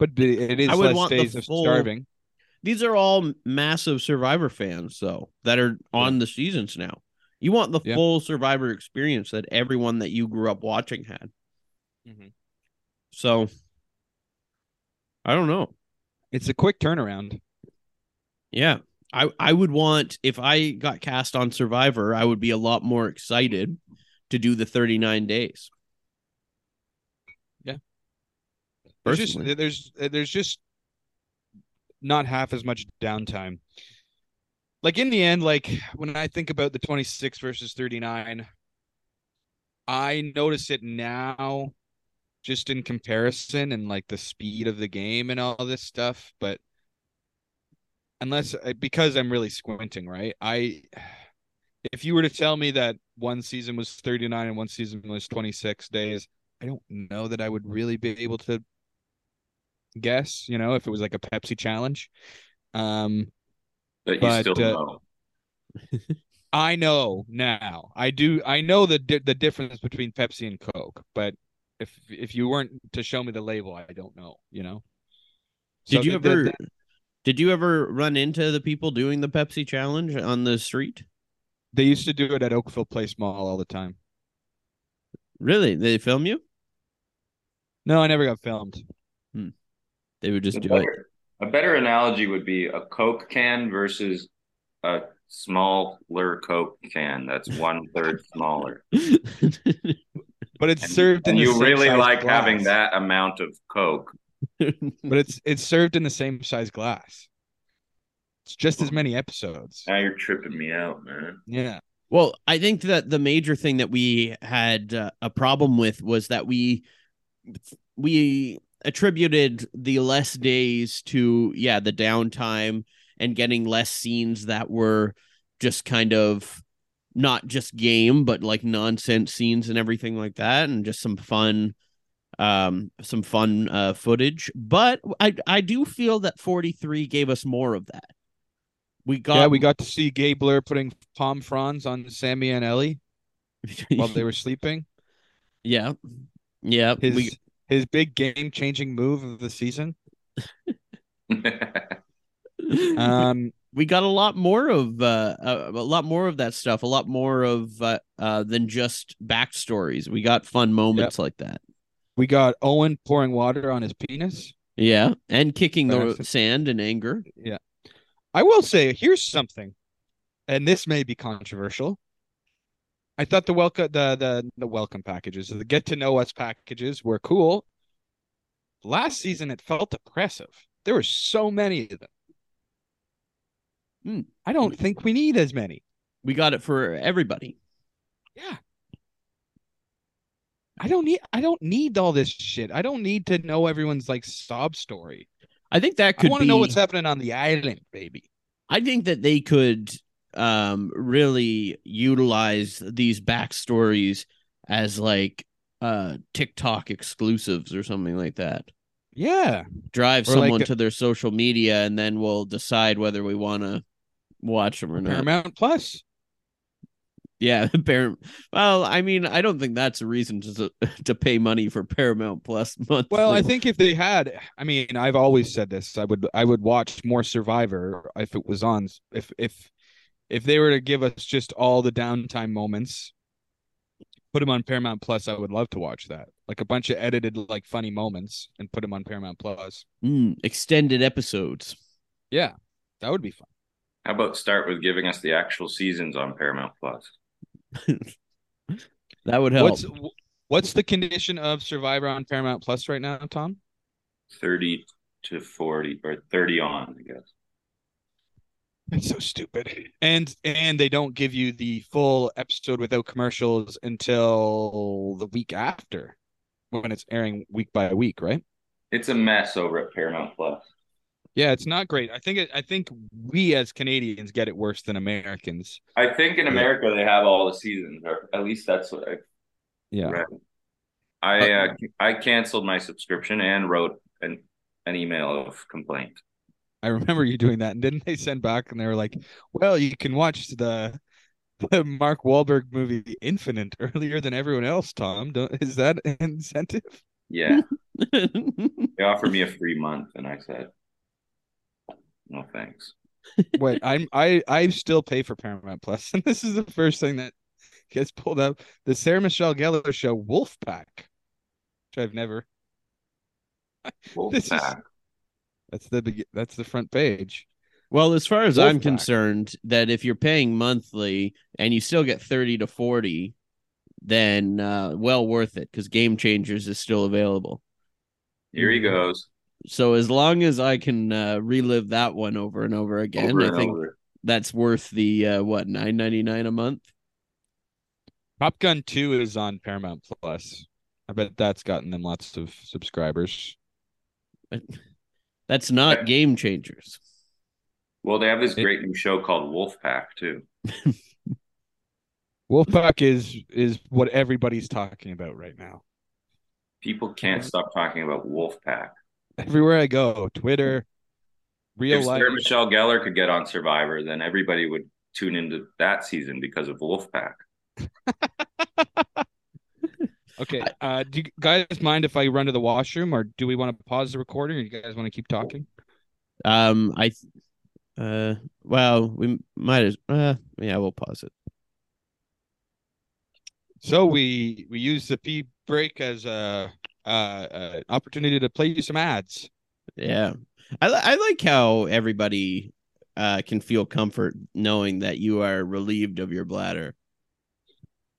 but it is I would less want the days of full- starving. These are all massive Survivor fans, though, that are on the seasons now. You want the Yeah. full Survivor experience that everyone that you grew up watching had. Mhm. So, I don't know. It's a quick turnaround. Yeah. I, I would want if I got cast on Survivor, I would be a lot more excited to do the 39 days. There's just there's there's just not half as much downtime. Like in the end, like when I think about the 26 versus 39, I notice it now just in comparison and like the speed of the game and all this stuff, but unless uh, because I'm really squinting, right? I if you were to tell me that one season was 39 and one season was 26 days, I don't know that I would really be able to guess, you know, if it was like a Pepsi challenge. Um, But you But, still uh, know. I know now. I do. I know the di- the difference between Pepsi and Coke, but if if you weren't to show me the label, I don't know. You know. Did So you the- the- ever the- did you ever run into the people doing the Pepsi challenge on the street? they used to do it at Oakville Place Mall all the time. Really? They film you? No, I never got filmed. Hmm. They would just A do it. better, a better analogy would be a Coke can versus a smaller Coke can that's one third smaller. But it's And, served in and the you same really size like glass. having that amount of Coke. But it's it's served in the same size glass. It's just as many episodes. Now you're tripping me out, man. Yeah. Well, I think that the major thing that we had uh, a problem with was that we we attributed the less days to yeah the downtime and getting less scenes that were just kind of not just game but like nonsense scenes and everything like that and just some fun um some fun uh footage but i i do feel that 43 gave us more of that we got yeah, we got to see Gabler putting palm fronds on Sami and Ellie while they were sleeping. yeah yeah His we his big game changing move of the season. Um, we got a lot more of uh, a, a lot more of that stuff, a lot more of uh, uh, than just backstories. We got fun moments like that. we got Owen pouring water on his penis. Yeah, and kicking the That's- sand in anger. Yeah. I will say, here's something. and this may be controversial. I thought the welcome the the the welcome packages, the get to know us packages were cool. Last season it felt oppressive. There were so many of them. Hmm. I don't think we need as many. We got it for everybody. Yeah. I don't need I don't need all this shit. I don't need to know everyone's like sob story. I think that I could want be. to know what's happening on the island, baby. I think that they could um really utilize these backstories as like uh TikTok exclusives or something like that. Yeah. Drive Or someone like- to their social media and then we'll decide whether we want to watch them or not. Paramount Plus. Yeah, Paramount. Well, I mean, I don't think that's a reason to to pay money for Paramount Plus monthly. Well, I think if they had, I mean, I've always said this. I would, I would watch more Survivor if it was on. If if if they were to give us just all the downtime moments, put them on Paramount Plus, I would love to watch that. Like a bunch of edited, like funny moments, and put them on Paramount Plus. Mm, extended episodes. Yeah, that would be fun. How about start with giving us the actual seasons on Paramount Plus? That would help. What's what's the condition of Survivor on Paramount Plus right now, Tom? 30 to 40 or 30 on, I guess. It's so stupid. And and they don't give you the full episode without commercials until the week after when it's airing week by week, right? It's a mess over at Paramount Plus. Yeah, it's not great. I think it, I think we as Canadians get it worse than Americans. I think in America they have all the seasons, or at least that's what I Yeah. read. I uh, I canceled my subscription and wrote an an email of complaint. I remember you doing that, and didn't they send back and they were like, "Well, you can watch the the Mark Wahlberg movie The Infinite earlier than everyone else." Tom, Don't, is that an incentive? Yeah, they offered me a free month, and I said, "No thanks." Wait, I'm I I still pay for Paramount Plus, and this is the first thing that gets pulled up: the Sarah Michelle Gellar show, Wolfpack, which I've never. This is- Wolfpack. That's the beg- that's the front page. Well, as far as I'm concerned, that if you're paying monthly and you still get 30 to 40, then uh, well worth it because Game Changers is still available. Here he goes. So as long as I can uh, relive that one over and over again, Over I think over. that's worth the uh, what 9.99 a month. Top Gun Two is on Paramount Plus. I bet that's gotten them lots of subscribers. That's not Game Changers. Well, they have this great new show called Wolfpack too. Wolfpack is is what everybody's talking about right now. People can't stop talking about Wolfpack. Everywhere I go, Twitter, real if life. Sarah Michelle Gellar could get on Survivor, then everybody would tune into that season because of Wolfpack. Okay. Uh, do you guys mind if I run to the washroom, or do we want to pause the recording, or you guys want to keep talking? Um, I, uh, well, we might as, uh, yeah, we'll pause it. So we we use the pee break as a uh, uh opportunity to play you some ads. Yeah, I I like how everybody uh can feel comfort knowing that you are relieved of your bladder.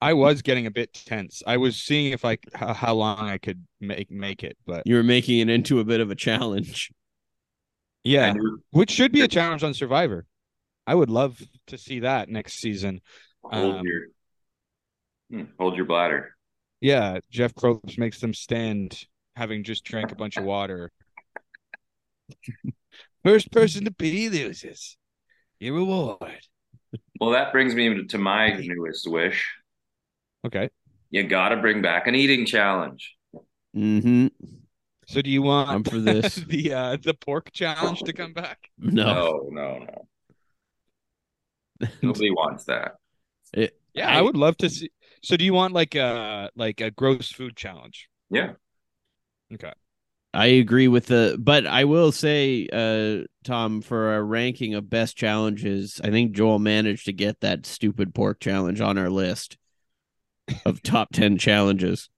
I was getting a bit tense. I was seeing if I how, how long I could make make it, but You were making it into a bit of a challenge. yeah, which should be a challenge on Survivor. I would love to see that next season. hold Um, your hmm, hold your bladder. Yeah, Jeff Probst makes them stand having just drank a bunch of water. First person to pee loses. Your reward. Well, that brings me to my newest wish. Okay. You got to bring back an eating challenge. Mm-hmm. So do you want I'm for this. the uh the pork challenge to come back? No, No, no, no. Nobody wants that. It- Yeah, I, would love to see. So do you want like a like a gross food challenge? Yeah. Okay. I agree with the, but I will say, uh, Tom, for our ranking of best challenges, I think Joel managed to get that stupid pork challenge on our list of top ten challenges.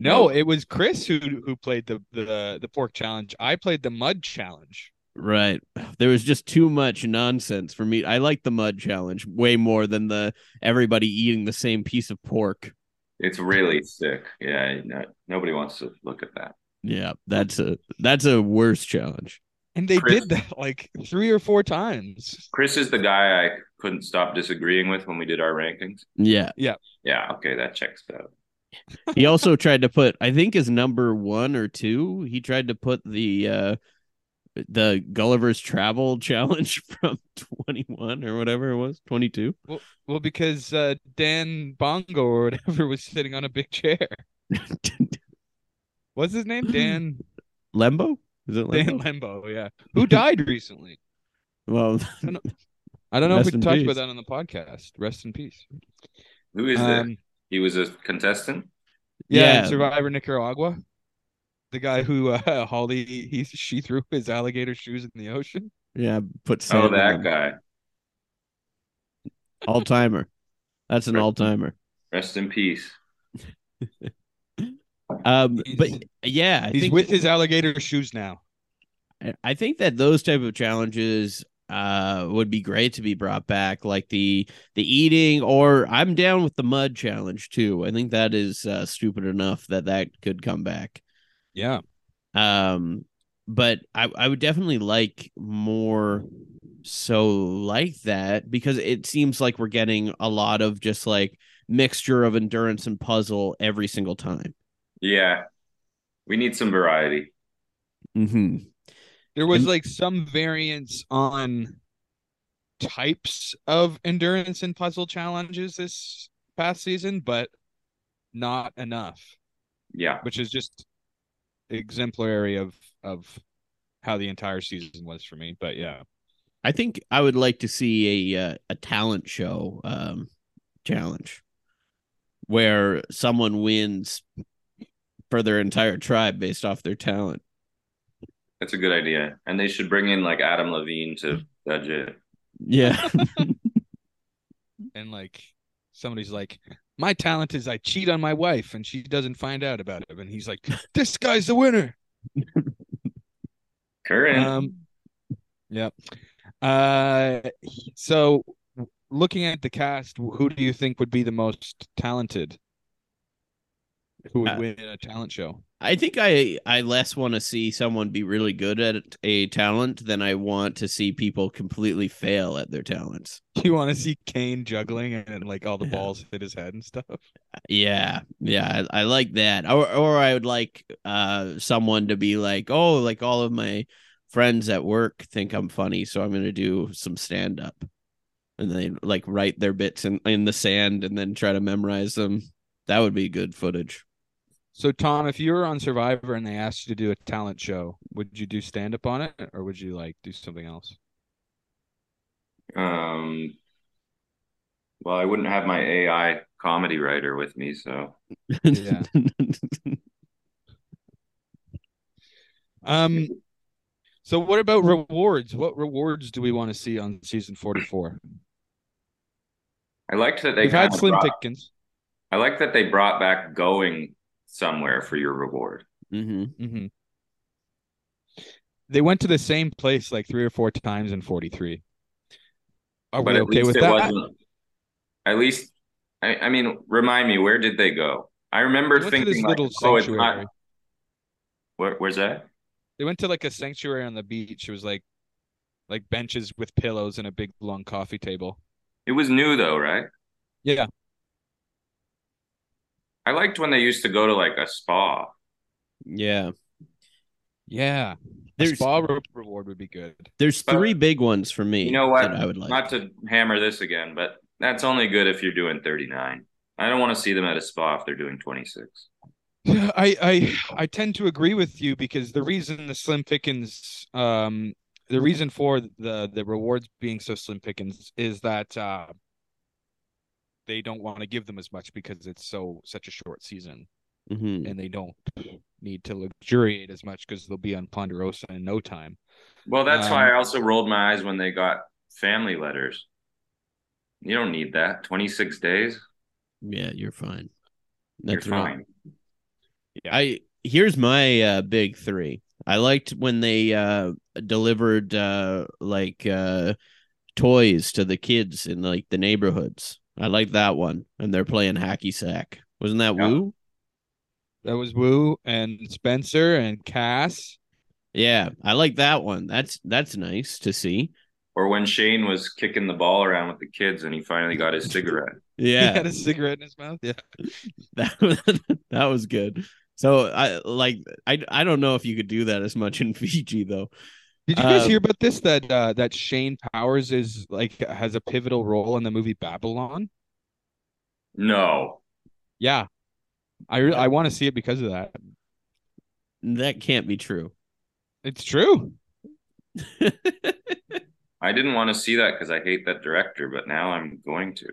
No, it was Chris who who played the the the pork challenge. I played the mud challenge. Right. There was just too much nonsense for me. I like the mud challenge way more than the everybody eating the same piece of pork. It's really sick. Yeah, no, nobody wants to look at that. Yeah, that's a that's a worse challenge. And they Chris- did that like three or four times. Chris is the guy I couldn't stop disagreeing with when we did our rankings. Yeah. Yeah. Yeah, okay, that checks out. He also tried to put I think his number 1 or 2, he tried to put the uh the Gulliver's Travel challenge from 21 or whatever it was, 22. Well, well, because uh, Dan Bongo or whatever was sitting on a big chair. What's his name? Dan Lembo? Is it Dan Lembo? Lembo, yeah. Who died recently? Well, I don't know if we talked peace. about that on the podcast. Rest in peace. Who is Um, this? He was a contestant? Yeah, Yeah. Survivor Nicaragua. The guy who uh, Holly he she threw his alligator shoes in the ocean. yeah, put Oh, sand in that them. guy. all timer. That's an Right. all timer. Rest in peace. Um, but yeah, I He's think with his alligator shoes now. I- I think that those type of challenges uh would be great to be brought back, like the the eating, or I'm down with the mud challenge too. I think that is uh, stupid enough that that could come back. Yeah. Um, but I I would definitely like more so like that because it seems like we're getting a lot of just like mixture of endurance and puzzle every single time. Yeah. We need some variety. Mm-hmm. There was And- like some variance on types of endurance and puzzle challenges this past season, but not enough, Yeah. which is just exemplary of of how the entire season was for me. But yeah. I think I would like to see a uh, a talent show um challenge where someone wins for their entire tribe based off their talent. That's a good idea. And they should bring in like Adam Levine to judge it. Yeah. And like somebody's like, My talent is I cheat on my wife and she doesn't find out about it. And he's like, This guy's the winner. Current. Um, yep. Uh, so looking at the cast, who do you think would be the most talented? Who would Uh, win a talent show? I think I I less want to see someone be really good at a talent than I want to see people completely fail at their talents. You want to see Kane juggling and like all the Yeah. balls hit his head and stuff? Yeah, yeah, I, I like that. Or or I would like uh someone to be like, oh, like all of my friends at work think I'm funny, so I'm gonna do some stand up, and they like write their bits in in the sand and then try to memorize them. That would be good footage. So Tom, if you were on Survivor and they asked you to do a talent show, would you do stand up on it or would you like do something else? Um well, I wouldn't have my AI comedy writer with me, so Yeah. Um so what about rewards? What rewards do we want to see on season 44? I liked that they We've had slim brought- pickings. I like that they brought back going somewhere for your reward. hmm hmm They went to the same place like three or four times in 43. Are but we at okay least with it that? wasn't at least I, I mean, remind me, where did they go? I remember They went to thinking this like, little oh, it's not where, where's that? They went to like a sanctuary on the beach. It was like like benches with pillows and a big long coffee table. It was new though, right? Yeah. I liked when they used to go to like a spa. Yeah, Yeah. A There's- spa re- reward would be good. there's But- three big ones for me. You know what? That I would like. Not to hammer this again, but that's only good if you're doing 39. I don't want to see them at a spa if they're doing 26. Yeah, I, I I tend to agree with you because the reason the slim pickings um the reason for the the rewards being so slim pickings is that uh they don't want to give them as much because it's so such a short season Mhm. and they don't need to luxuriate as much because they'll be on Ponderosa in no time. Well, that's why Um, I also rolled my eyes when they got family letters. You don't need that. 26 days, Yeah, you're fine. you're That's right. fine. I here's my uh, big three. I liked when they uh delivered uh like uh toys to the kids in like the neighborhoods. I like that one. And they're playing hacky sack. Wasn't that Yeah. Woo? That was Woo and Spencer and Kass. Yeah, I like that one. That's that's nice to see. Or when Shane was kicking the ball around with the kids and he finally got his cigarette. Yeah. He Yeah. had a cigarette in his mouth. Yeah. that that was good. So I like I I don't know if you could do that as much in Fiji though. Did you guys Uh, hear about this? That uh, that Shane Powers is like has a pivotal role in the movie Babylon. No. Yeah, I re- I want to see it because of that. That can't be true. It's true. I didn't want to see that because I hate that director, but now I'm going to.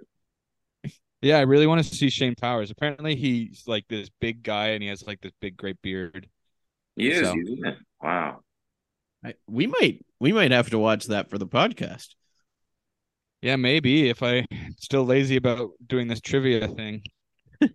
Yeah, I really want to see Shane Powers. Apparently, he's like this big guy and he has like this big great beard. He is, So- he's in it. Wow. I, we might we might have to watch that for the podcast. Yeah, maybe if I still lazy about doing this trivia thing.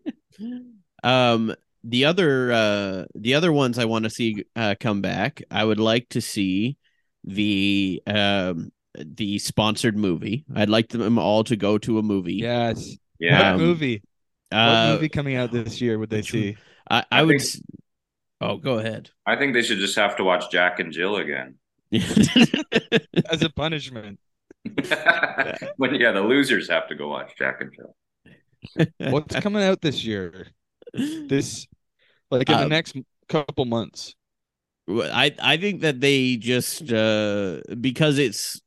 Um the other uh the other ones I want to see uh come back, I would like to see the um the sponsored movie. I'd like them all to go to a movie. Yes. Yeah. What Um, movie? What Uh movie coming out this year would they see? I, I, I would think- s- Oh, go ahead. I think they should just have to watch Jack and Jill again. As a punishment. when yeah, the losers have to go watch Jack and Jill. What's coming out this year? This like in the Um, next couple months. I I think that they just uh because it's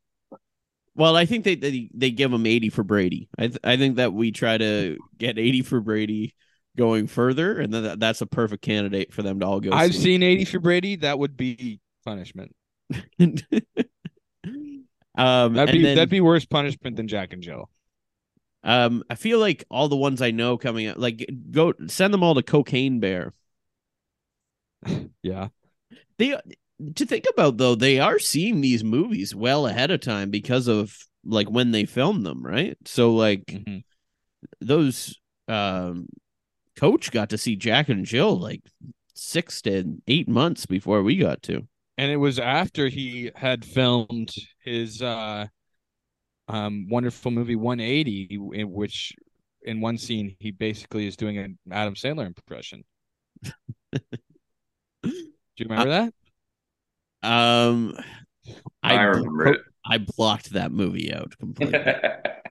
well, I think they they, they give them 80 for Brady. I th- I think that we try to get 80 for Brady going further and then that's a perfect candidate for them to all go I've see. seen 80 for Brady. That would be punishment. um That'd be then, that'd be worse punishment than Jack and Jill. um I feel like all the ones I know coming out like go send them all to Cocaine Bear. Yeah. They to think about though, they are seeing these movies well ahead of time because of like when they filmed them, right? So like Mhm. those um coach got to see Jack and Jill like six to eight months before we got to. And it was after he had filmed his uh um wonderful movie 180 in which in one scene he basically is doing an Adam Sandler impression. Do you remember that? Um I, I remember it. I blocked that movie out completely.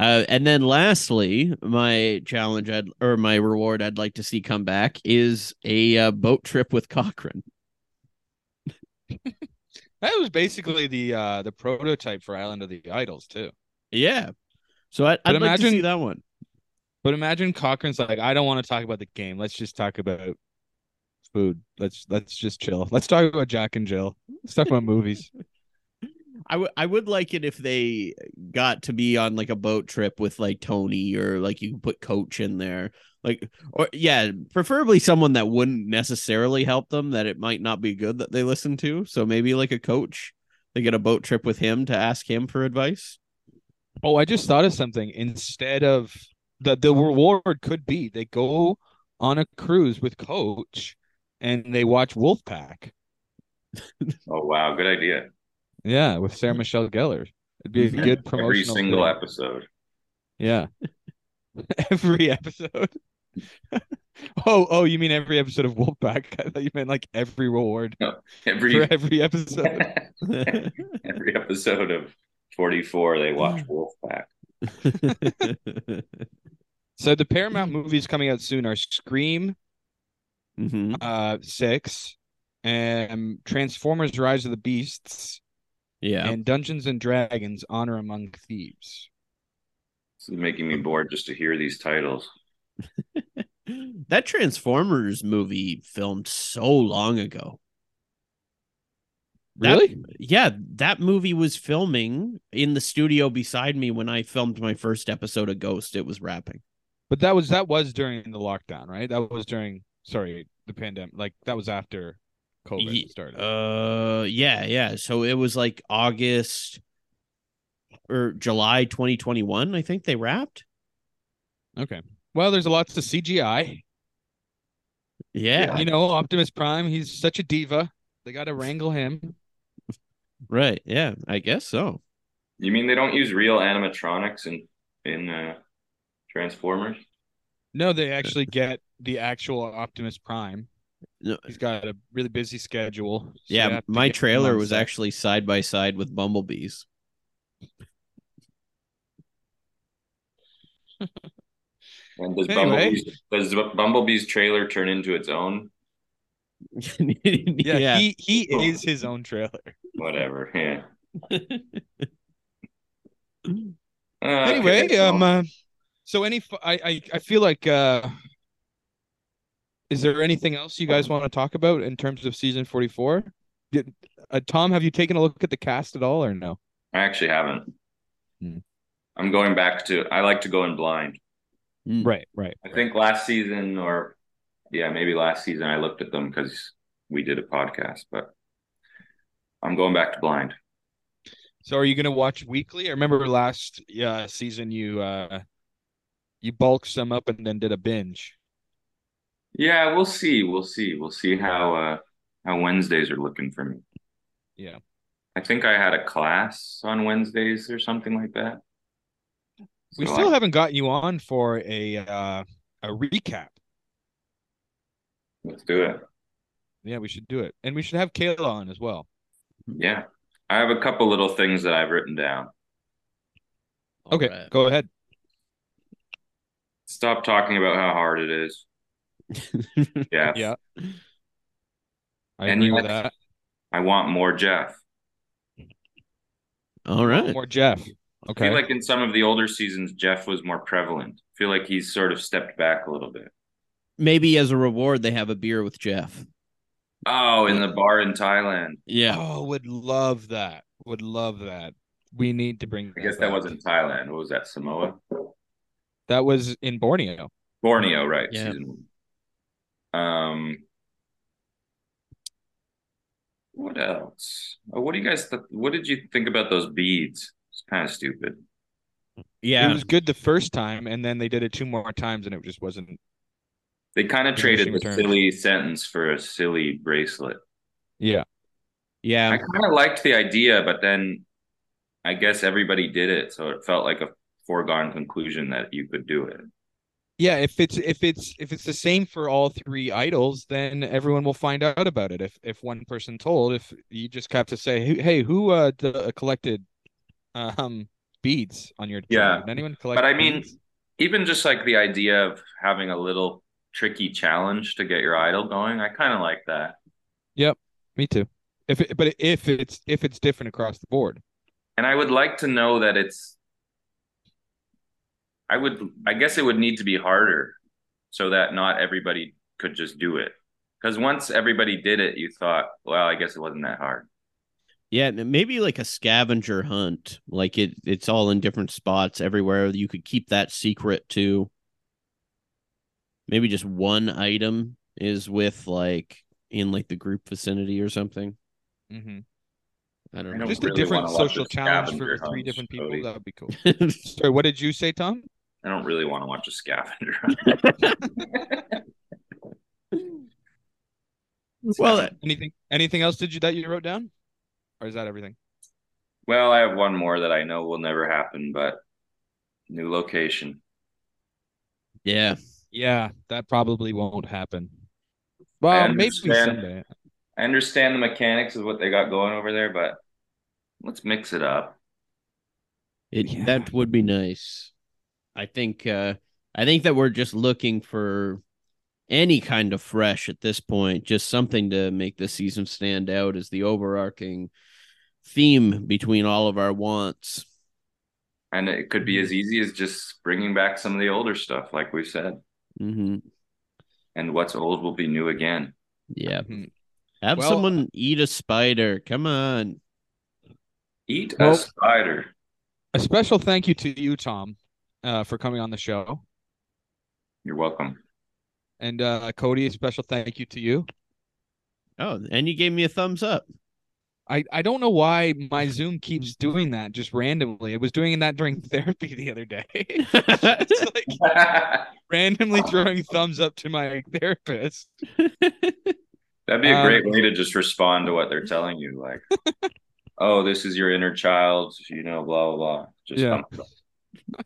Uh, and then lastly, my challenge I'd, or my reward I'd like to see come back is a uh, boat trip with Cochran. That was basically the uh the prototype for Island of the Idols too. Yeah. So I, I'd like to see imagine- that one. But imagine Cochran's like, I don't want to talk about the game. Let's just talk about food. Let's let's just chill. Let's talk about Jack and Jill. Let's talk about movies. I would I would like it if they got to be on like a boat trip with like Tony or like you can put Coach in there. Like or yeah, preferably someone that wouldn't necessarily help them that it might not be good that they listen to. So maybe like a coach. They get a boat trip with him to ask him for advice. Oh, I just thought of something. Instead of the the reward could be they go on a cruise with Coach and they watch Wolfpack. Oh wow, good idea. Yeah, with Sarah Michelle Gellar. It'd be a good promotional Every single thing. episode. Yeah. every episode. oh, oh, you mean every episode of Wolfpack? I thought you meant like every reward Every for every episode. every episode of 44 they watch Wolfpack. So the Paramount movies coming out soon are Scream, Mhm. uh, six, and Transformers: Rise of the Beasts, Yeah. and Dungeons and Dragons: Honor Among Thieves. This is making me bored just to hear these titles. that Transformers movie filmed so long ago. That- Really? yeah, that movie was filming in the studio beside me when I filmed my first episode of Ghost. It was wrapping. But that was that was during the lockdown, right? That was during sorry the pandemic. Like that was after COVID Ye- started. Uh, yeah, yeah. So it was like August or July 2021. I think they wrapped. Okay. Well, there's a lots of CGI. Yeah. You know, Optimus Prime, he's such a diva. They got to wrangle him. Right. Yeah. I guess so. You mean they don't use real animatronics in in uh, Transformers? No, they actually get the actual Optimus Prime. No. He's got a really busy schedule. so Yeah. My trailer was set. actually side by side with Bumblebee's. And does Anyway. Bumblebee's does Bumblebee's trailer turn into its own? Yeah, yeah. he he is his own trailer. Whatever. Yeah. Uh, anyway, okay, um, so- uh, so any, I feel like, uh, is there anything else you guys want to talk about in terms of season forty four? Did uh, Tom have you taken a look at the cast at all or no? I actually haven't. Hmm. I'm going back to. I like to go in blind. Right, right. I think last season, or yeah, maybe last season, I looked at them because we did a podcast. But I'm going back to blind. So are you gonna watch weekly? I remember last uh, season you uh you bulked some up and then did a binge. Yeah, we'll see. We'll see. We'll see how uh how Wednesdays are looking for me. Yeah. I think I had a class on Wednesdays or something like that. We So still I- haven't gotten you on for a uh a recap. Let's do it. Yeah, we should do it. And we should have Kayla on as well. Yeah. I have a couple little things that I've written down. Okay, go ahead. Stop talking about how hard it is. Yeah. Yeah. I And agree you with that. I want more Jeff. All right. More Jeff. I Okay. feel like in some of the older seasons, Jeff was more prevalent. I feel like he's sort of stepped back a little bit. Maybe as a reward, they have a beer with Jeff. Oh, in the bar in Thailand. Yeah. Oh, would love that. Would love that. We need to bring I guess that back. wasn't Thailand. What was that? Samoa? That was in Borneo. Borneo, right? Yeah. Season one. Um, what else? Oh, what do you guys? Th- what did you think about those beads? It's kind of stupid. Yeah. It was good the first time, and then they did it two more times, and it just wasn't. They kind of traded the returns. silly sentence for a silly bracelet. Yeah. Yeah. I kind of liked the idea, but then I guess everybody did it, so it felt like a foregone conclusion that you could do it. Yeah, if it's if it's if it's the same for all three idols, then everyone will find out about it. If if one person told, if you just have to say, "Hey, who uh d- uh, collected um beads on your Yeah. Did anyone collect?" But I mean, beads? even just like the idea of having a little tricky challenge to get your idol going, I kind of like that. Yep, me too. If it, but if it's if it's different across the board, And I would like to know that it's I would I guess it would need to be harder so that not everybody could just do it. Because once everybody did it, you thought, well, I guess it wasn't that hard. Yeah, maybe like a scavenger hunt. Like it it's all in different spots everywhere. You could keep that secret too. Maybe just one item is with like in like the group vicinity or something. mm-hmm. I don't I know. don't just a different social challenge for three different people, Cody. that would be cool. Sorry, what did you say, Tom? I don't really want to watch a scavenger well, Anything anything else did you that you wrote down, or is that everything? well, I have one more that I know will never happen, but new location. yeah. Yeah, that probably won't happen. Well, maybe someday. I understand the mechanics of what they got going over there, but let's mix it up. It that would be nice. I think uh I think that we're just looking for any kind of fresh at this point, just something to make the season stand out as the overarching theme between all of our wants. And it could be as easy as just bringing back some of the older stuff, like we said. hmm And what's old will be new again. Yeah. Mhm. Have Well- someone eat a spider. Come on. Eat Well- a spider. A special thank you to you, Tom, uh, for coming on the show, You're welcome. and uh, Cody. A special thank you to you. Oh, and you gave me a thumbs up. I, I don't know why my Zoom keeps doing that just randomly. It was doing that during therapy the other day. It's like randomly throwing thumbs up to my therapist. That'd be a Um, great way to just respond to what they're telling you, like, "Oh, this is your inner child," you know, blah blah blah. Just Yeah.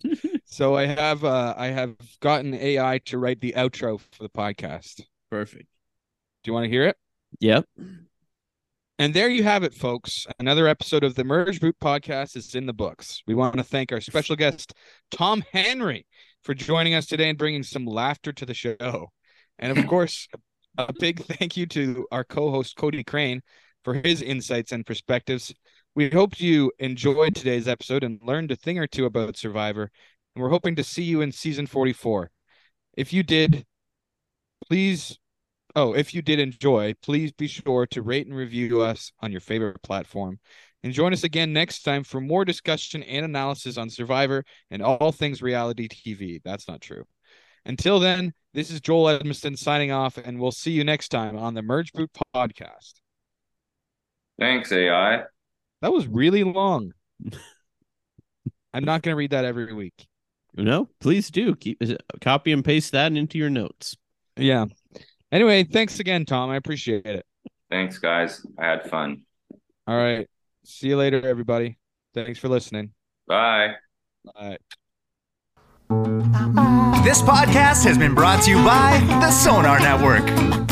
Thumbs up. So I have uh I have gotten AI to write the outro for the podcast. Perfect. Do you want to hear it? Yep. And there you have it, folks. Another episode of the Merge Boot podcast is in the books. We want to thank our special guest, Tom Henry, for joining us today and bringing some laughter to the show. And of course, a big thank you to our co host, Cody Crane, for his insights and perspectives. We hope you enjoyed today's episode and learned a thing or two about Survivor. And we're hoping to see you in season 44. If you did, please Oh, if you did enjoy, please be sure to rate and review us on your favorite platform. And join us again next time for more discussion and analysis on Survivor and all things reality TV. That's not true. Until then, this is Joel Edmiston signing off, and we'll see you next time on the Merge Boot podcast. Thanks, AI. That was really long. I'm not going to read that every week. No, please do keep copy and paste that into your notes. Yeah. Anyway, thanks again, Tom. I appreciate it. Thanks, guys. I had fun. All right. See you later, everybody. Thanks for listening. Bye. Bye. This podcast has been brought to you by the Sonar Network.